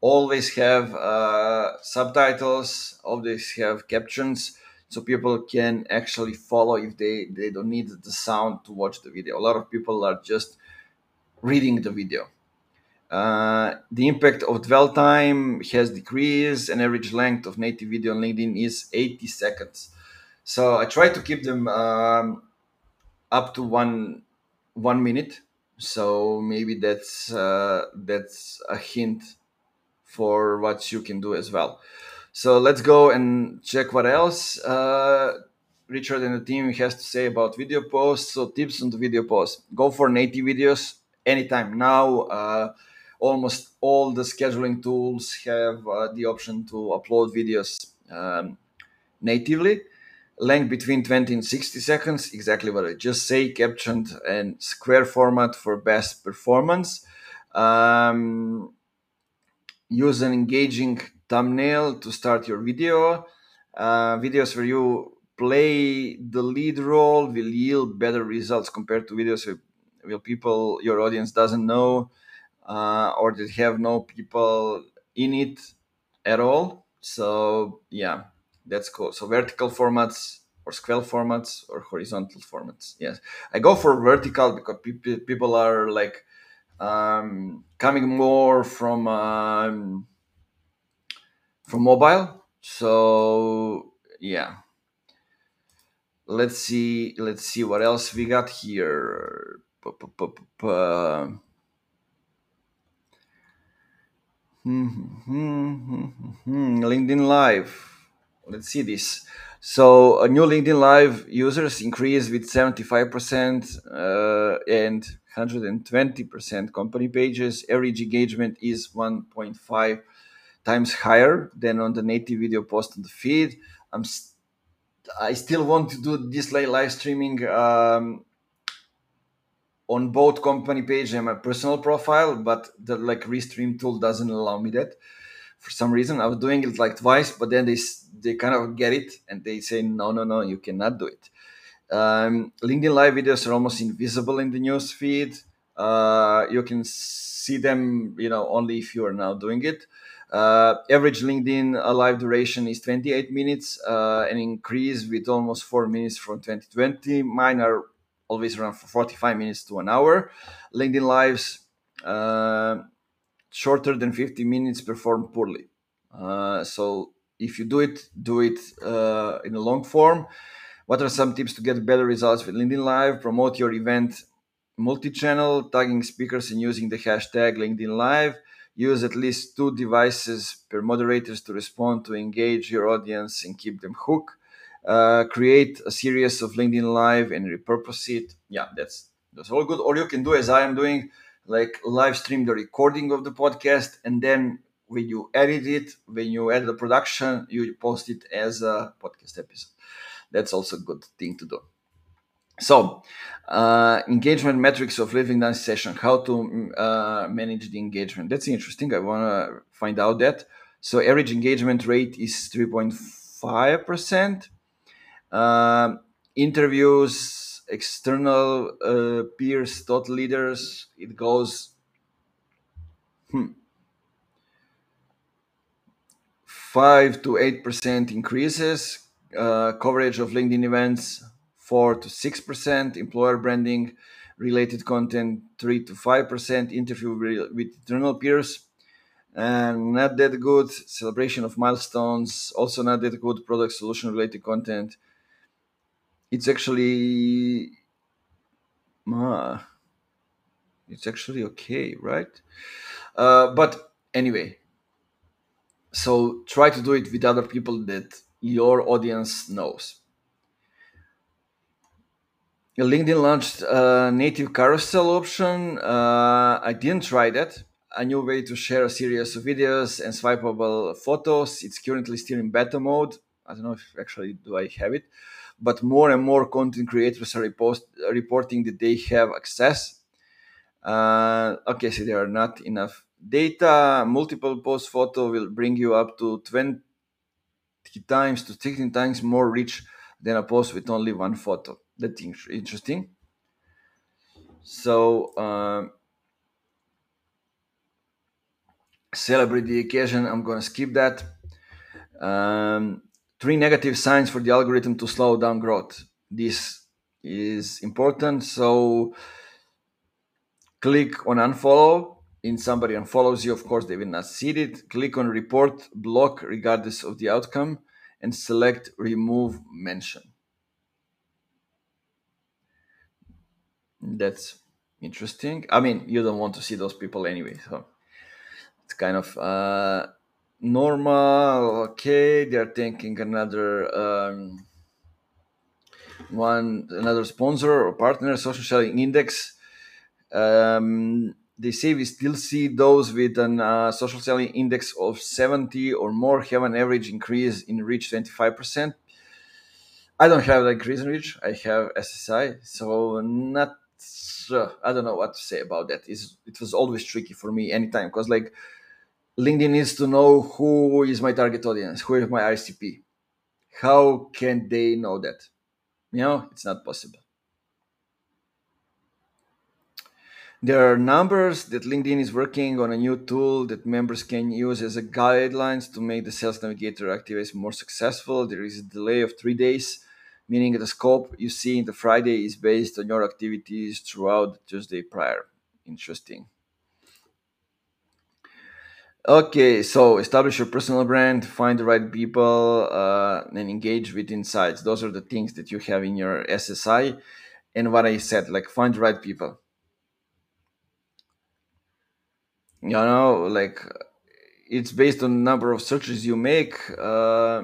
always have uh, subtitles always have captions so people can actually follow if they they don't need the sound to watch the video a lot of people are just reading the video Uh, the impact of dwell time has decreased, and average length of native video on LinkedIn is 80 seconds. So I try to keep them um, up to one one minute. So maybe that's uh, that's a hint for what you can do as well. So let's go and check what else uh, Richard and the team has to say about video posts. So tips on the video posts: go for native videos anytime. Now, uh, almost all the scheduling tools have uh, the option to upload videos um, natively. Length between 20 and 60 seconds, exactly what I just say, captioned and square format for best performance. Um, use an engaging thumbnail to start your video. Uh, videos where you play the lead role will yield better results compared to videos where, where people your audience doesn't know uh, or that have no people in it at all. So yeah, that's cool. So vertical formats or square formats or horizontal formats. Yes, I go for vertical because people people are like um, coming more from um, from mobile. So yeah, let's see. Let's see what else we got here. LinkedIn Live. Let's see this. So, a new LinkedIn Live users increased with 75% uh, and 120% company pages. Average engagement is 1.5 times higher than on the native video post on the feed. I'm st- I still want to do this live streaming um, on both company page and my personal profile, but the like restream tool doesn't allow me that. For some reason, I was doing it like twice, but then they they kind of get it and they say no, no, no, you cannot do it. Um, LinkedIn Live videos are almost invisible in the news feed. Uh, you can see them, you know, only if you are now doing it. Uh, average LinkedIn uh, live duration is 28 minutes, uh, an increase with almost four minutes from 2020. Mine are always around 45 minutes to an hour. LinkedIn Lives uh, shorter than 50 minutes perform poorly. Uh, so if you do it, do it uh, in a long form. What are some tips to get better results with LinkedIn Live? Promote your event multi-channel, tagging speakers and using the hashtag LinkedIn Live. Use at least two devices per moderators to respond to engage your audience and keep them hooked uh, create a series of LinkedIn Live and repurpose it. Yeah, that's that's all good. Or you can do as I am doing, like live stream the recording of the podcast, and then when you edit it, when you edit the production, you post it as a podcast episode. That's also a good thing to do. So, uh, engagement metrics of Living Dance session, how to uh, manage the engagement. That's interesting. I want to find out that. So, average engagement rate is 3.5%. Um, interviews, external uh, peers, thought leaders. It goes hmm, five to eight percent increases. Uh, coverage of LinkedIn events four to six percent. Employer branding related content three to five percent. Interview with internal peers and not that good celebration of milestones also not that good product solution related content it's actually uh, it's actually okay right? Uh, but anyway so try to do it with other people that your audience knows. Linkedin launched a native carousel option. Uh, i didn't try that. A new way to share a series of videos and swipeable photos. It's currently still in beta mode. I don't know if actually do i have it but more and more content creators are repost, reporting that they have access. Uh, okay, so there are not enough data. Multiple post photo will bring you up to 20 times to 16 times more reach than a post with only one photo. That's interesting. So, uh, celebrate the occasion. I'm going to skip that. Um, three negative signs for the algorithm to slow down growth. This is important. So click on unfollow in somebody unfollows you, of course, they will not see it. Click on report, block regardless of the outcome, and select remove mention. That's interesting. I mean, you don't want to see those people anyway, so it's kind of uh, normal. Okay, they're taking another um, one, another sponsor or partner, social selling index. Um, they say we still see those with an uh, social selling index of 70 or more have an average increase in reach 25%. I don't have the increase in reach. I have SSI, so not. Sure. I don't know what to say about that. It's, it was always tricky for me anytime because like LinkedIn needs to know who is my target audience, who is my ICP. How can they know that? You know, it's not possible. There are numbers that LinkedIn is working on a new tool that members can use as a guidelines to make the Sales Navigator activation more successful. There is a delay of three days, meaning the scope you see in the Friday is based on your activities throughout the Tuesday prior. Interesting. Okay, so establish your personal brand, find the right people, uh, and engage with insights. Those are the things that you have in your SSI. And what I said, like find the right people you know like it's based on number of searches you make uh,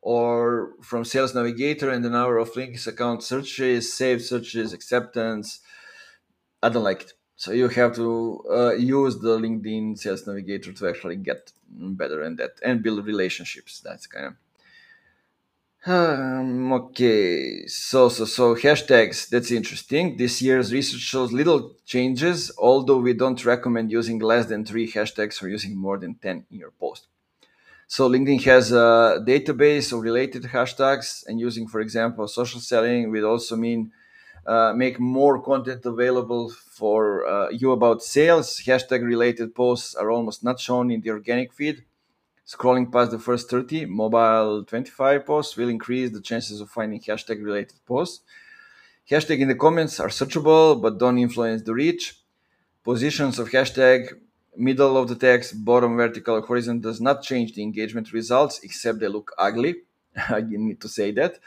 or from sales navigator and the number of links account searches saved searches acceptance i don't like it so you have to uh, use the linkedin sales navigator to actually get better in that and build relationships that's kind of um, okay, so so so hashtags. That's interesting. This year's research shows little changes, although we don't recommend using less than three hashtags or using more than ten in your post. So LinkedIn has a database of related hashtags, and using, for example, social selling would also mean uh, make more content available for uh, you about sales. Hashtag related posts are almost not shown in the organic feed Scrolling past the first 30 mobile 25 posts will increase the chances of finding hashtag related posts. Hashtag in the comments are searchable but don't influence the reach. Positions of hashtag, middle of the text, bottom vertical, horizon does not change the engagement results except they look ugly. I need to say that.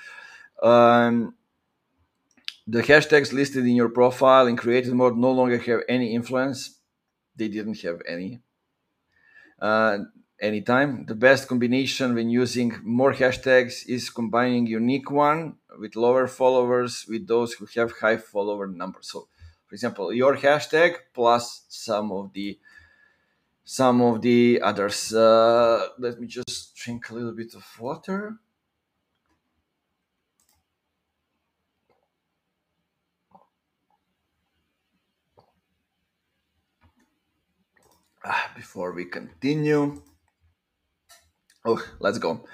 Um, the hashtags listed in your profile in created mode no longer have any influence. They didn't have any. Uh, anytime. The best combination when using more hashtags is combining unique one with lower followers with those who have high follower numbers. So, for example, your hashtag plus some of the some of the others. Uh, let me just drink a little bit of water. Ah, before we continue. Oh, let's go.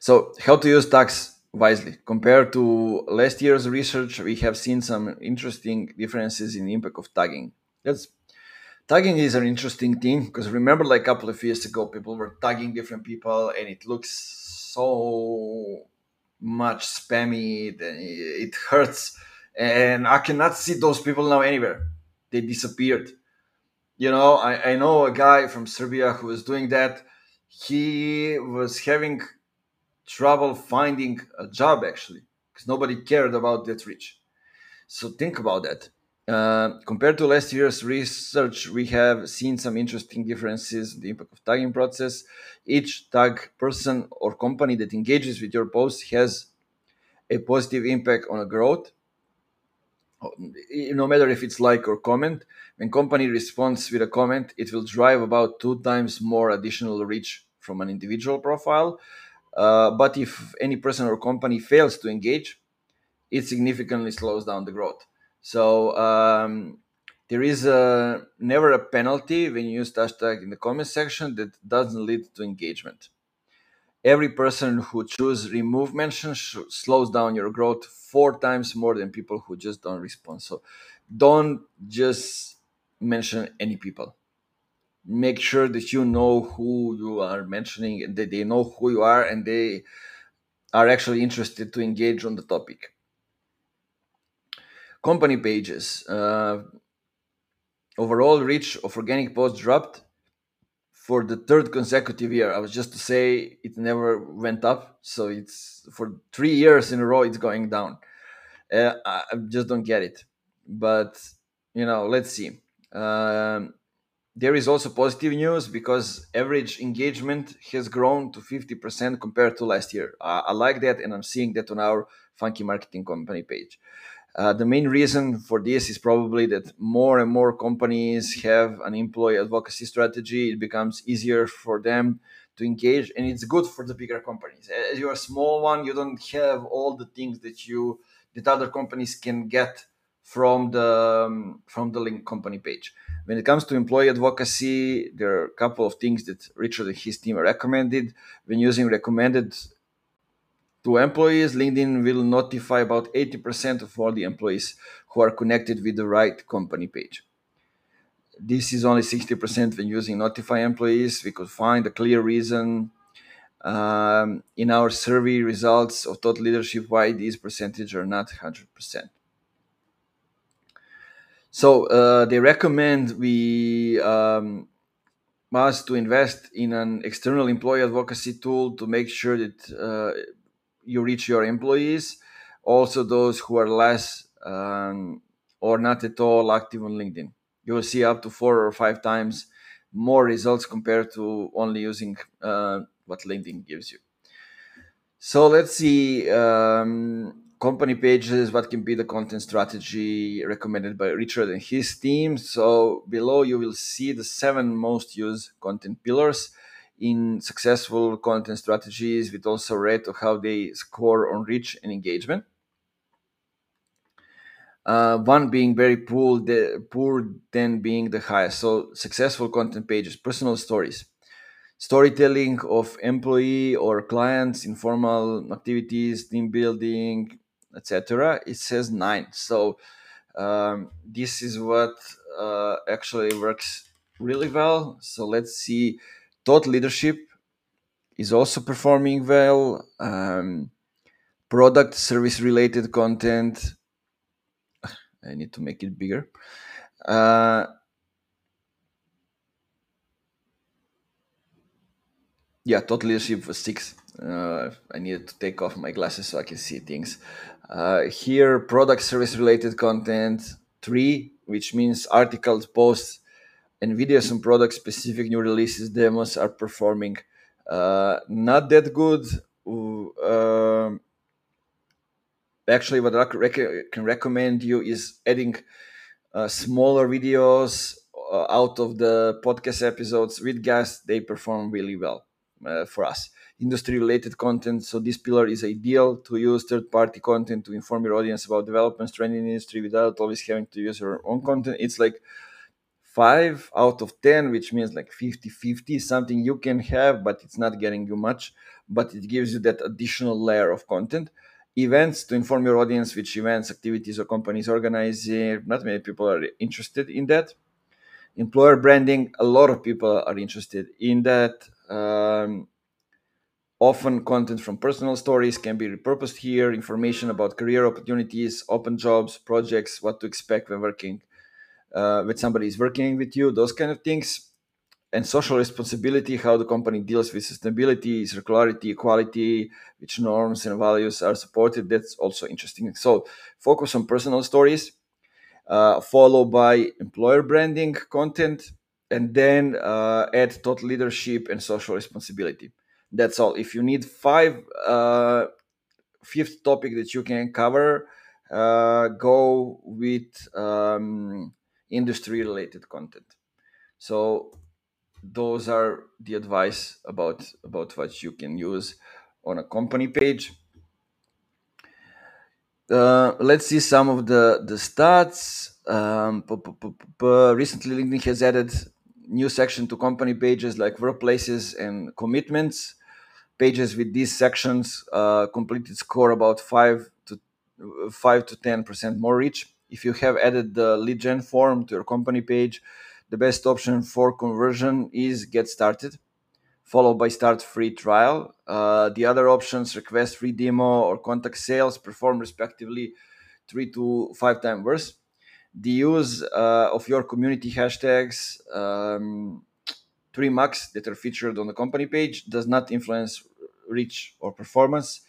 So, how to use tags wisely. Compared to last year's research, we have seen some interesting differences in the impact of tagging. That's tagging is an interesting thing because remember, like a couple of years ago, people were tagging different people, and it looks so much spammy. It hurts, and I cannot see those people now anywhere. They disappeared. You know, I, I know a guy from Serbia who was doing that he was having trouble finding a job actually because nobody cared about that reach. So think about that. Uh, compared to last year's research, we have seen some interesting differences in the impact of tagging process. Each tag person or company that engages with your post has a positive impact on a growth. No matter if it's like or comment, when company responds with a comment, it will drive about two times more additional reach from an individual profile. Uh, but if any person or company fails to engage, it significantly slows down the growth. So um, there is a, never a penalty when you use hashtag in the comment section that doesn't lead to engagement. Every person who chooses remove mention slows down your growth four times more than people who just don't respond. So don't just mention any people make sure that you know who you are mentioning and that they know who you are and they are actually interested to engage on the topic company pages uh, overall reach of organic posts dropped for the third consecutive year. I was just to say it never went up, so it's for three years in a row it's going down. Uh, I just don't get it, but you know, let's see. Um, there is also positive news because average engagement has grown to 50% compared to last year. I like that, and I'm seeing that on our Funky Marketing Company page. Uh, the main reason for this is probably that more and more companies have an employee advocacy strategy. It becomes easier for them to engage, and it's good for the bigger companies. As you're a small one, you don't have all the things that you that other companies can get from the um, from the link company page. When it comes to employee advocacy, there are a couple of things that Richard and his team recommended. When using recommended to employees, LinkedIn will notify about 80% of all the employees who are connected with the right company page. This is only 60% when using notify employees. We could find a clear reason um, in our survey results of thought leadership why these percentages are not 100%. So uh, they recommend we um, must to invest in an external employee advocacy tool to make sure that uh, you reach your employees, also those who are less um, or not at all active on LinkedIn. You will see up to four or five times more results compared to only using uh, what LinkedIn gives you. So let's see. Um, company pages, what can be the content strategy recommended by Richard and his team. So below you will see the seven most used content pillars in successful content strategies with also rate of how they score on reach and engagement. Uh, one being very poor, the poor, then being the highest. So successful content pages, personal stories, storytelling of employee or clients, informal activities, team building, etc. It says nine. So um, this is what uh, actually works really well. So let's see. Thought leadership is also performing well. Um, product service related content. I need to make it bigger. Uh, yeah, thought leadership was six. Uh, I needed to take off my glasses so I can see things. Uh, here, product service related content, three, which means articles, posts, and videos on product specific new releases, demos are performing uh, not that good. Uh, actually, what I can recommend you is adding uh, smaller videos uh, out of the podcast episodes with guests. They perform really well uh, for us industry related content. So this pillar is ideal to use third party content to inform your audience about developments trending industry without always having to use your own content. It's like five out of 10, which means like 50 50, something you can have, but it's not getting you much, but it gives you that additional layer of content. Events to inform your audience which events, activities, or companies organizing. Not many people are interested in that. Employer branding, a lot of people are interested in that. Um, Often, content from personal stories can be repurposed here, information about career opportunities, open jobs, projects, what to expect when working uh, with somebody is working with you, those kind of things. And social responsibility, how the company deals with sustainability, circularity, equality, which norms and values are supported. That's also interesting. So, focus on personal stories, uh, followed by employer branding content, and then uh, add thought leadership and social responsibility that's all if you need five uh, fifth topic that you can cover uh, go with um, industry related content. So those are the advice about about what you can use on a company page. Uh, let's see some of the the stats. Um, recently linkedin has added new section to company pages like workplaces and commitments. Pages with these sections uh, completed score about 5 to 5 to 10% more reach if you have added the lead gen form to your company page the best option for conversion is get started followed by start free trial. Uh, the other options request free demo or contact sales perform respectively three to five times worse. The use uh, of your community hashtags um, three max that are featured on the company page does not influence reach or performance.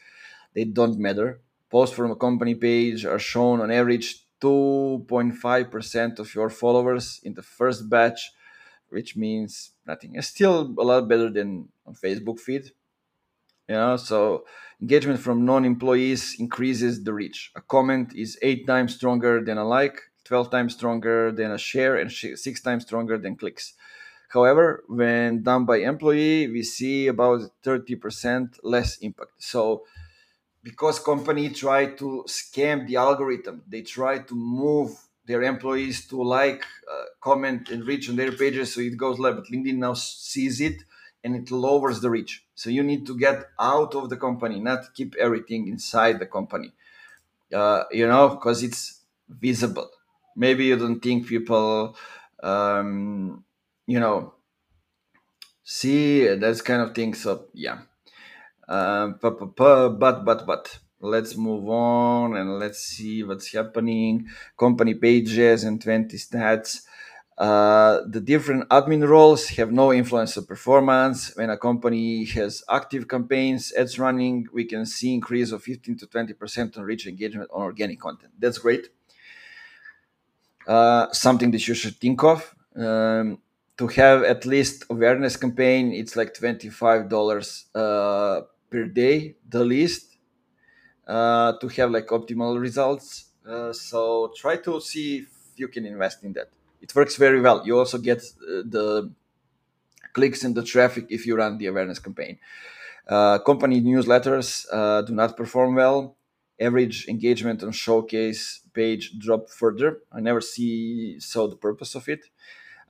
They don't matter. Posts from a company page are shown on average 2.5% of your followers in the first batch which means nothing. It's still a lot better than on facebook feed you know? So engagement from non-employees increases the reach. A comment is eight times stronger than a like 12 times stronger than a share and six times stronger than clicks. However when done by employee we see about 30% less impact. So because company try to scam the algorithm they try to move their employees to like uh, comment and reach on their pages so it goes live but linkedin now sees it and it lowers the reach. So you need to get out of the company, not keep everything inside the company. Uh, you know, because it's visible. Maybe you don't think people, um, you know, see that's kind of thing. So yeah, uh, but but but but let's move on and let's see what's happening. Company pages and 20 stats. Uh, the different admin roles have no influence on performance. When a company has active campaigns, ads running, we can see increase of 15 to 20% on reach engagement on organic content. That's great. Uh, something that you should think of. Um, to have at least awareness campaign, it's like $25 uh, per day, the least, uh, to have like optimal results. Uh, so try to see if you can invest in that it works very well. You also get uh, the clicks and the traffic if you run the awareness campaign. Uh, company newsletters uh, do not perform well. Average engagement on showcase page drop further. I never see saw the purpose of it.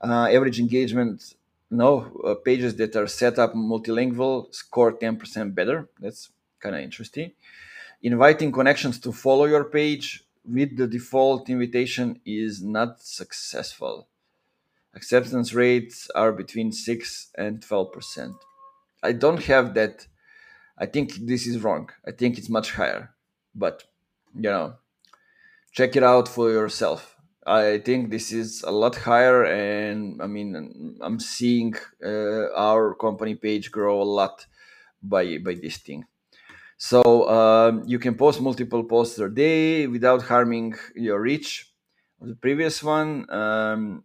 Uh, average engagement, no uh, pages that are set up multilingual score 10% better. That's kind of interesting. Inviting connections to follow your page with the default invitation is not successful. Acceptance rates are between 6 and 12%. I don't have that. I think this is wrong. I think it's much higher. But, you know, check it out for yourself. I think this is a lot higher, and I mean, I'm seeing uh, our company page grow a lot by by this thing. So um, you can post multiple posts a day without harming your reach. The previous one, um,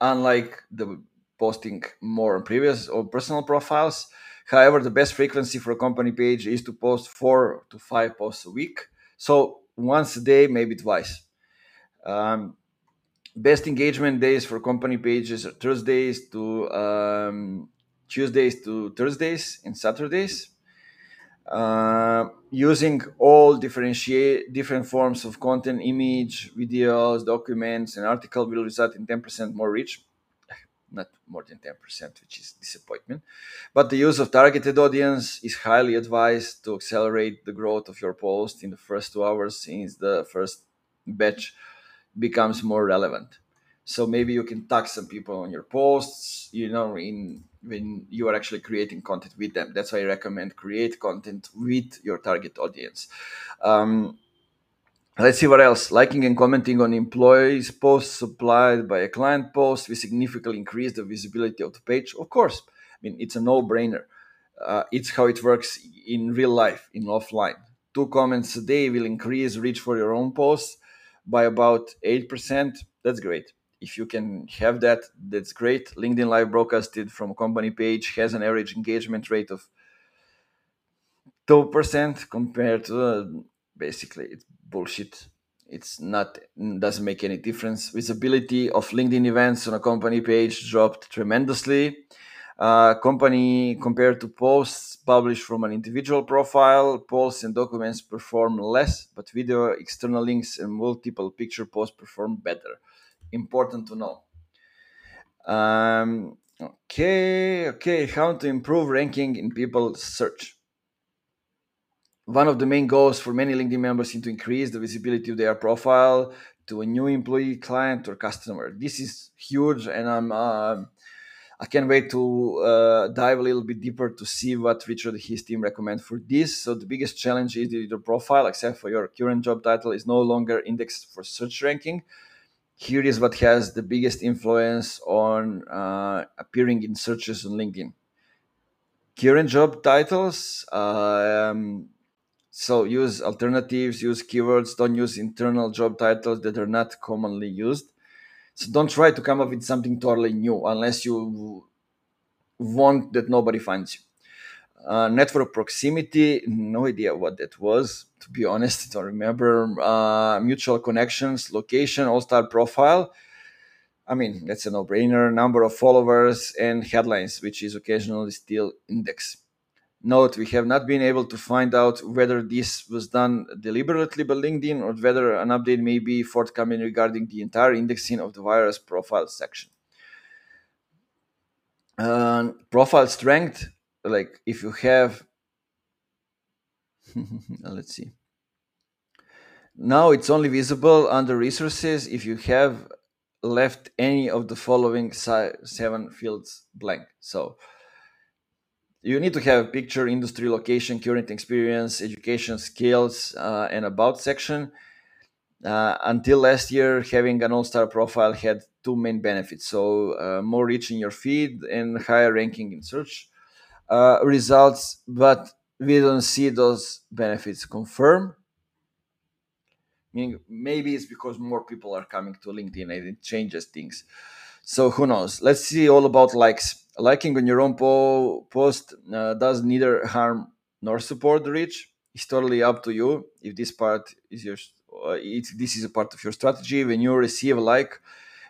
unlike the posting more on previous or personal profiles, however, the best frequency for a company page is to post four to five posts a week. So once a day, maybe twice. Um, best engagement days for company pages are Thursdays to um, Tuesdays to Thursdays and Saturdays uh, using all differentiate different forms of content, image, videos, documents, and article will result in 10% more reach. Not more than 10%, which is disappointment. But the use of targeted audience is highly advised to accelerate the growth of your post in the first two hours since the first batch becomes more relevant. So maybe you can tag some people on your posts, you know, in when you are actually creating content with them. That's why I recommend create content with your target audience. Um, let's see what else. Liking and commenting on employees' posts supplied by a client post, we significantly increase the visibility of the page. Of course, I mean it's a no-brainer. Uh, it's how it works in real life, in offline. Two comments a day will increase reach for your own posts by about eight percent. That's great if you can have that, that's great. LinkedIn Live broadcasted from a company page has an average engagement rate of 2% compared to uh, basically it's bullshit. It's not doesn't make any difference. Visibility of LinkedIn events on a company page dropped tremendously. Company compared to posts published from an individual profile, posts and documents perform less, but video, external links, and multiple picture posts perform better important to know. Um, okay, okay, how to improve ranking in people search. One of the main goals for many LinkedIn members is to increase the visibility of their profile to a new employee, client, or customer. This is huge, and I'm uh, I can't wait to uh, dive a little bit deeper to see what Richard and his team recommend for this. So the biggest challenge is your profile, except for your current job title, is no longer indexed for search ranking here is what has the biggest influence on uh, appearing in searches on LinkedIn. Current job titles. Um, so use alternatives, use keywords, don't use internal job titles that are not commonly used. So don't try to come up with something totally new unless you want that nobody finds you. Uh, network proximity, no idea what that was. To be honest, I don't remember. Uh, mutual connections, location, all star profile. I mean, that's a no brainer. Number of followers and headlines, which is occasionally still index. Note, we have not been able to find out whether this was done deliberately by LinkedIn or whether an update may be forthcoming regarding the entire indexing of the virus profile section. Uh, profile strength, like if you have, let's see. Now it's only visible under resources if you have left any of the following seven fields blank. So you need to have picture, industry, location, current experience, education, skills, uh, and about section. Uh, until last year, having an all-star profile had two main benefits: so uh, more reach in your feed and higher ranking in search uh, results. But we don't see those benefits confirm. Meaning maybe it's because more people are coming to LinkedIn and it changes things. So who knows? Let's see all about likes liking on your own po- post uh, does neither harm nor support the reach. It's totally up to you. If this part is your, uh, this is a part of your strategy. When you receive a like,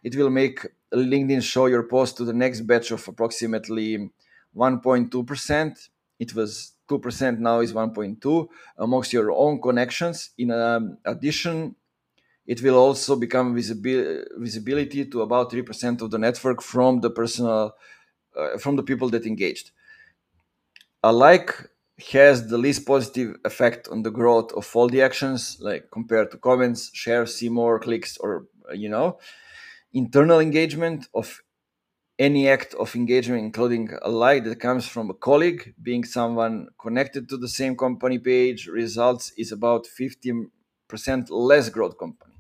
it will make LinkedIn show your post to the next batch of approximately 1.2%. It was 2%, now is 1.2 amongst your own connections. In um, addition, it will also become visibil- visibility to about 3% of the network from the personal uh, from the people that engaged. A like has the least positive effect on the growth of all the actions, like compared to comments, shares, see more clicks, or you know, internal engagement of any act of engagement, including a like that comes from a colleague, being someone connected to the same company page, results is about 15% less growth company.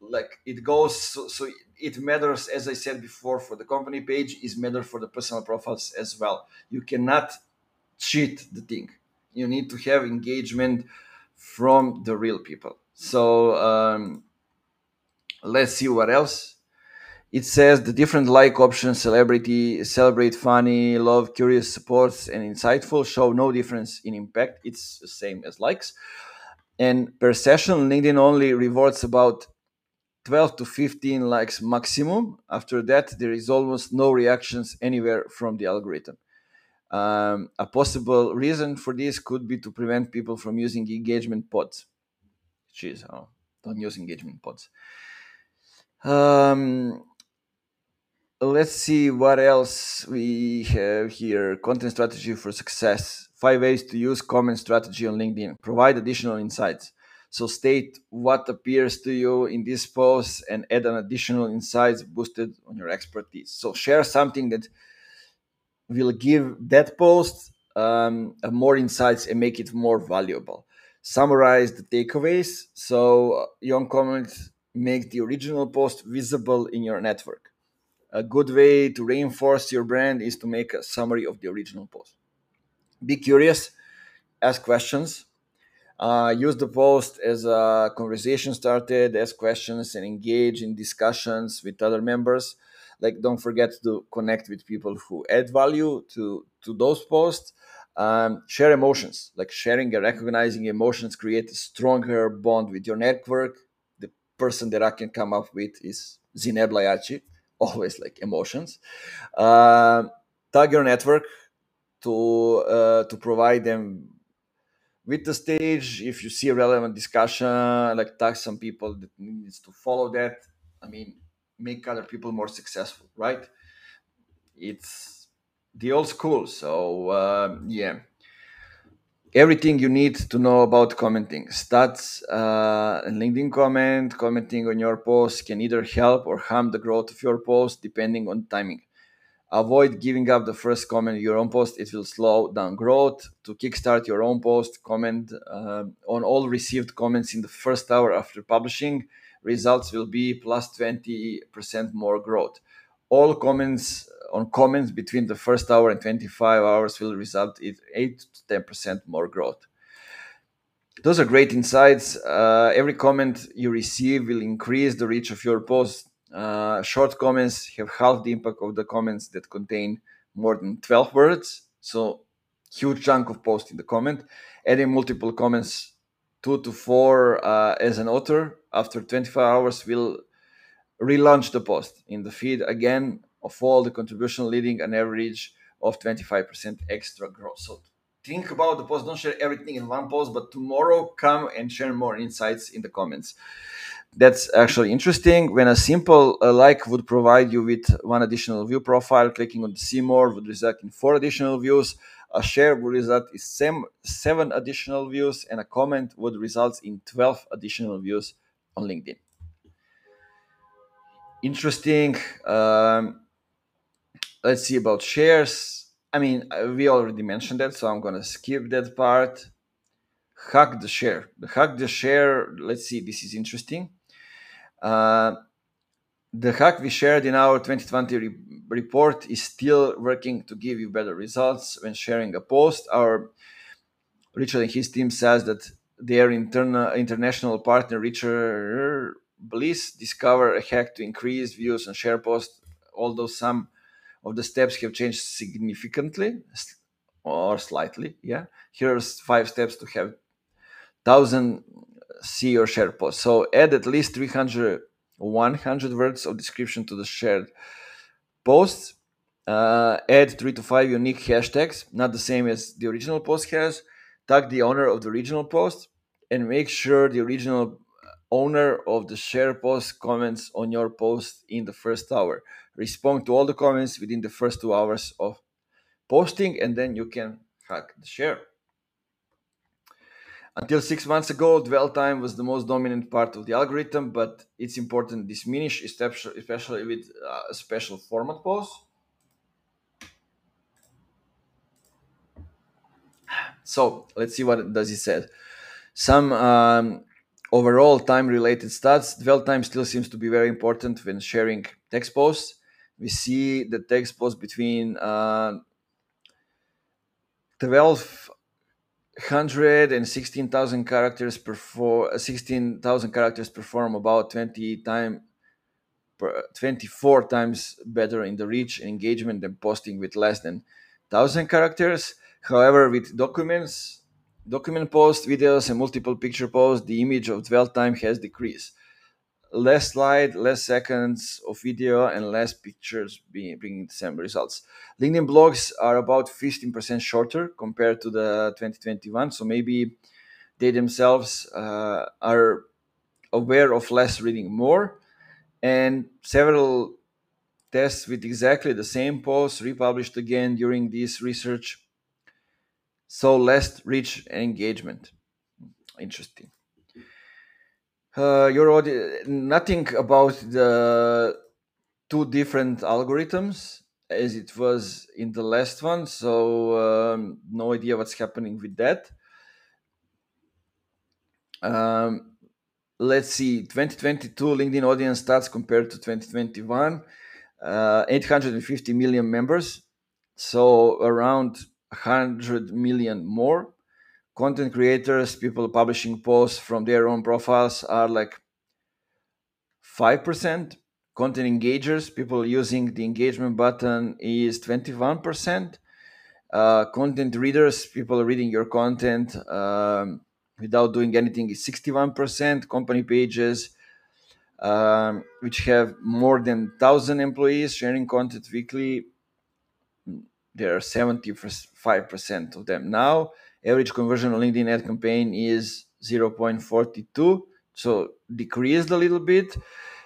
Like it goes so, so it matters as i said before for the company page is matter for the personal profiles as well. You cannot cheat the thing. You need to have engagement from the real people. So um, let's see what else. It says the different like options celebrity celebrate funny love curious supports and insightful show no difference in impact. It's the same as likes. And per session linkedin only rewards about 12 to 15 likes maximum. After that, there is almost no reactions anywhere from the algorithm. Um, a possible reason for this could be to prevent people from using engagement pods. Jeez, oh, don't use engagement pods. Um, let's see what else we have here. Content strategy for success. Five ways to use comment strategy on LinkedIn. Provide additional insights. So state what appears to you in this post and add an additional insights boosted on your expertise. So share something that will give that post um, more insights and make it more valuable. Summarize the takeaways. So your comments make the original post visible in your network. A good way to reinforce your brand is to make a summary of the original post. Be curious, ask questions, uh, use the post as a conversation started, ask questions, and engage in discussions with other members. Like, don't forget to connect with people who add value to to those posts. Um, share emotions, like sharing and recognizing emotions, create a stronger bond with your network. The person that I can come up with is Zineb Layachi, always like emotions. Uh, tag your network to uh, to provide them with the stage if you see a relevant discussion like tag some people that needs to follow that i mean make other people more successful right? It's the old school so uh, yeah. Everything you need to know about commenting. Stats uh, linkedin comment commenting on your post can either help or harm the growth of your post depending on timing Avoid giving up the first comment your own post. It will slow down growth. To kickstart your own post, comment uh, on all received comments in the first hour after publishing. results will be plus 20% more growth. All comments on comments between the first hour and 25 hours will result in 8 to 10% more growth. Those are great insights. Uh, every comment you receive will increase the reach of your post. Uh, short comments have half the impact of the comments that contain more than 12 words. So, huge chunk of post in the comment. Adding multiple comments, two to four uh, as an author, after 24 hours will relaunch the post in the feed again of all the contribution leading an average of 25% extra growth. So think about the post. Don't share everything in one post, but tomorrow come and share more insights in the comments. That's actually interesting. When a simple uh, like would provide you with one additional view profile, clicking on the see more would result in four additional views. A share would result in seven, seven additional views, and a comment would result in 12 additional views on LinkedIn. Interesting. Um, let's see about shares. I mean, uh, we already mentioned that, so I'm gonna skip that part. Hack the share. Hack the share. Let's see. This is interesting. Uh, the hack we shared in our 2020 re- report is still working to give you better results when sharing a post. Our Richard and his team says that their internal international partner Richard Bliss discovered a hack to increase views on share posts, although some of the steps have changed significantly or slightly. Yeah, here's five steps to have thousand see your share post. So add at least 300, 100 words of description to the shared posts. Uh, add three to five unique hashtags, not the same as the original post has. Tag the owner of the original post and make sure the original owner of the share post comments on your post in the first hour respond to all the comments within the first two hours of posting, and then you can hack the share. Until six months ago, dwell time was the most dominant part of the algorithm, but it's important diminish, especially with uh, a special format pause. So let's see what does it say. Some um, overall time-related stats. Dwell time still seems to be very important when sharing text posts. We see the text posts between uh, 12 116,000 characters perform 16,000 characters perform about 20 time 24 times better in the reach and engagement than posting with less than 1000 characters. However with documents document posts videos and multiple picture posts the image of dwell time has decreased less slide, less seconds of video, and less pictures being, bringing the same results. LinkedIn blogs are about 15% shorter compared to the 2021. So maybe they themselves uh, are aware of less reading more. And several tests with exactly the same posts republished again during this research. So less reach and engagement. Interesting uh, your audience, nothing about the two different algorithms as it was in the last one. So um, no idea what's happening with that. Um, let's see, 2022 LinkedIn audience stats compared to 2021. Uh, 850 million members, so around 100 million more content creators, people publishing posts from their own profiles are like 5%. Content engagers, people using the engagement button, is 21%. Uh, content readers, people reading your content um, without doing anything, is 61%. Company pages, um, which have more than 1,000 employees sharing content weekly, there are 75% of them now average conversion on LinkedIn ad campaign is 0.42, so decreased a little bit.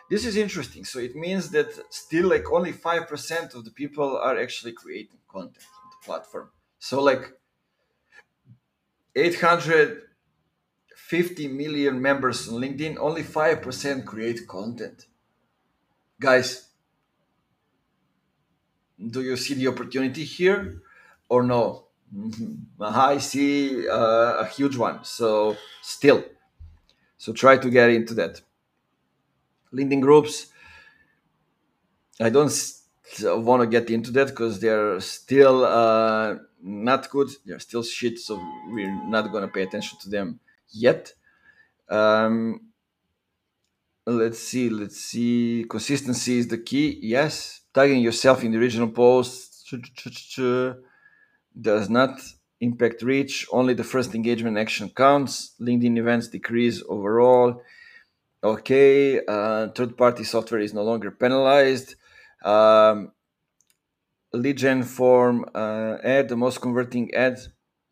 This is interesting. So it means that still like only 5% of the people are actually creating content on the platform. So like 850 million members on LinkedIn, only 5% create content. Guys, do you see the opportunity here or no? Mm-hmm. I see uh, a huge one. So still, so try to get into that. LinkedIn groups. I don't want to get into that because they're still uh, not good. They're still shit, so we're not going to pay attention to them yet. Um, let's see, let's see. Consistency is the key. Yes, tagging yourself in the original post does not impact reach. Only the first engagement action counts. LinkedIn events decrease overall. Okay, uh, third-party software is no longer penalized. Um, lead gen form uh, ad, the most converting ad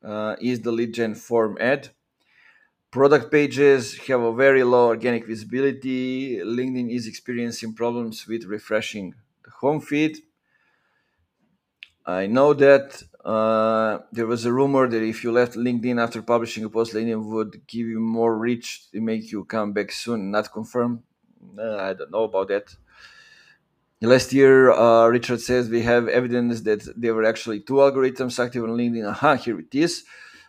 uh, is the lead gen form ad. Product pages have a very low organic visibility. LinkedIn is experiencing problems with refreshing the home feed. I know that uh, there was a rumor that if you left LinkedIn after publishing a post, LinkedIn would give you more reach to make you come back soon. Not confirmed. Uh, I don't know about that. Last year, uh, Richard says we have evidence that there were actually two algorithms active on LinkedIn. Aha, here it is.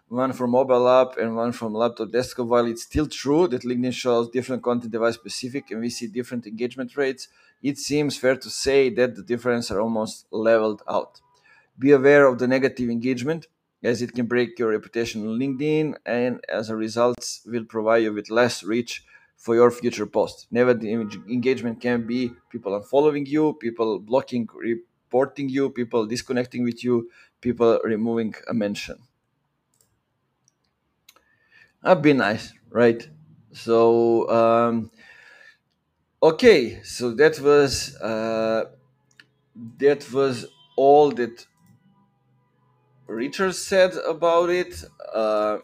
One for mobile app and one from laptop desktop. While it's still true that LinkedIn shows different content device specific and we see different engagement rates, it seems fair to say that the difference are almost leveled out. Be aware of the negative engagement as it can break your reputation on LinkedIn and as a result will provide you with less reach for your future posts. Negative engagement can be people unfollowing you, people blocking, reporting you, people disconnecting with you, people removing a mention. That'd be nice, right? So, um, okay, so that was uh, that was all that Richard said about it. Uh,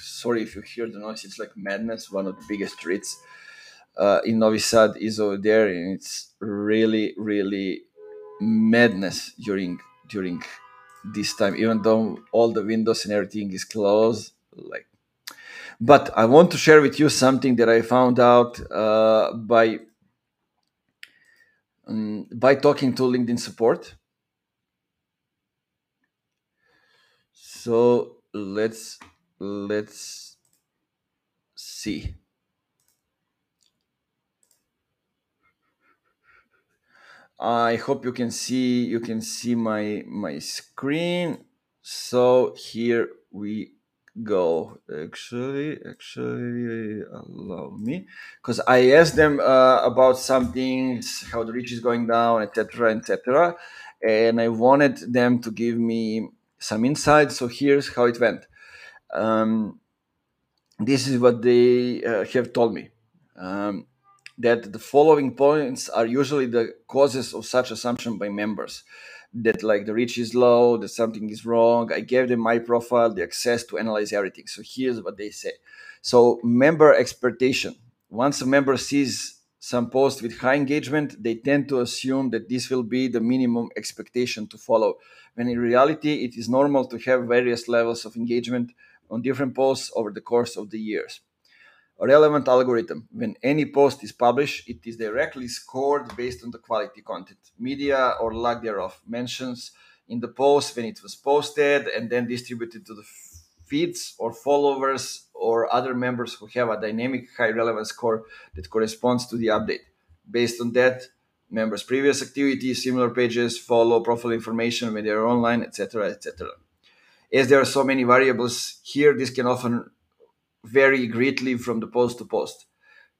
sorry if you hear the noise. It's like madness. One of the biggest streets uh, in Novi Sad is over there, and it's really, really madness during during this time. Even though all the windows and everything is closed, like. But I want to share with you something that I found out uh, by um, by talking to LinkedIn support. So let's let's see. I hope you can see you can see my my screen. So here we go. Actually, actually allow me because I asked them uh, about some things, how the reach is going down, etc., etc., and I wanted them to give me some insight. So here's how it went. Um, this is what they uh, have told me um, that the following points are usually the causes of such assumption by members that like the reach is low that something is wrong i gave them my profile the access to analyze everything so here's what they say so member expectation once a member sees some posts with high engagement they tend to assume that this will be the minimum expectation to follow when in reality it is normal to have various levels of engagement on different posts over the course of the years. A relevant algorithm. When any post is published, it is directly scored based on the quality content, media or lack thereof, mentions in the post when it was posted and then distributed to the feeds or followers or other members who have a dynamic high relevance score that corresponds to the update. Based on that, members' previous activities, similar pages, follow profile information when they are online, etc., etc as there are so many variables here, this can often vary greatly from the post to post.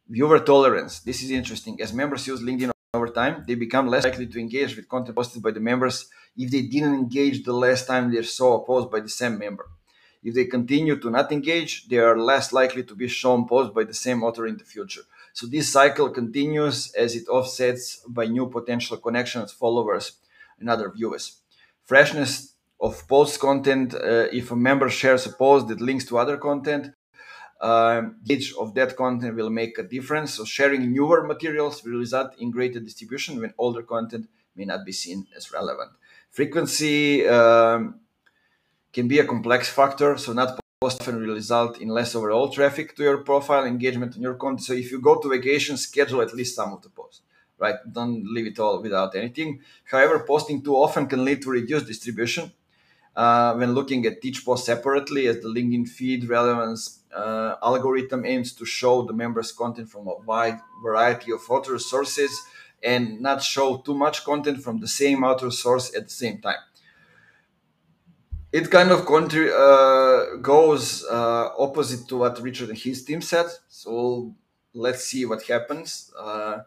Viewer tolerance. This is interesting. As members use LinkedIn over time, they become less likely to engage with content posted by the members if they didn't engage the last time they saw a post by the same member. If they continue to not engage, they are less likely to be shown posts by the same author in the future. So this cycle continues as it offsets by new potential connections, followers, and other viewers. Freshness of post content. Uh, if a member shares a post that links to other content, um, each of that content will make a difference. So sharing newer materials will result in greater distribution when older content may not be seen as relevant. Frequency um, can be a complex factor, so not post often will result in less overall traffic to your profile, engagement on your content. So if you go to vacation, schedule at least some of the posts, right? Don't leave it all without anything. However, posting too often can lead to reduced distribution uh, when looking at each post separately, as the LinkedIn feed relevance uh, algorithm aims to show the members' content from a wide variety of author sources and not show too much content from the same author source at the same time. It kind of uh, goes uh, opposite to what Richard and his team said. So let's see what happens. Uh,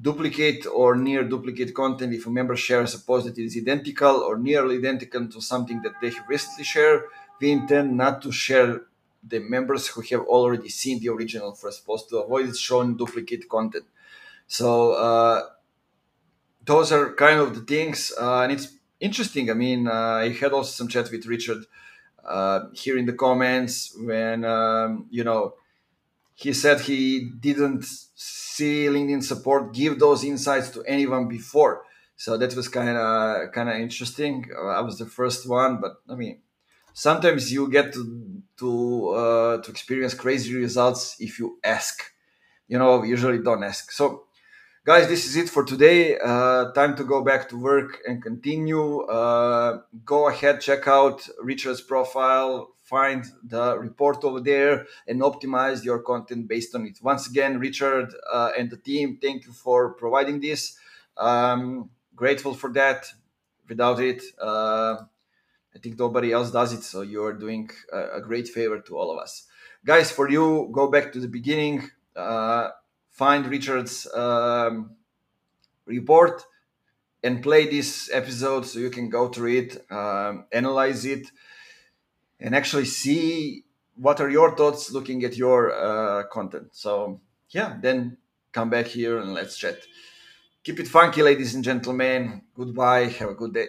duplicate or near duplicate content if a member shares a post that is identical or nearly identical to something that they have recently shared. We intend not to share the members who have already seen the original first post to avoid showing duplicate content. So uh, those are kind of the things, uh, and it's interesting. I mean, uh, I had also some chat with Richard uh, here in the comments when um, you know he said he didn't see LinkedIn support give those insights to anyone before. So that was kind of kind of interesting. I was the first one, but I mean, sometimes you get to to uh, to experience crazy results if you ask. You know, usually don't ask. So, guys, this is it for today. Uh, time to go back to work and continue. Uh, go ahead, check out Richard's profile find the report over there and optimize your content based on it. Once again, Richard uh, and the team, thank you for providing this. Um, grateful for that. Without it, uh, I think nobody else does it. So you're doing a, a, great favor to all of us. Guys, for you, go back to the beginning, uh, find Richard's um, report and play this episode so you can go through it, um, analyze it and actually see what are your thoughts looking at your uh, content. So yeah, then come back here and let's chat. Keep it funky, ladies and gentlemen. Goodbye. Have a good day.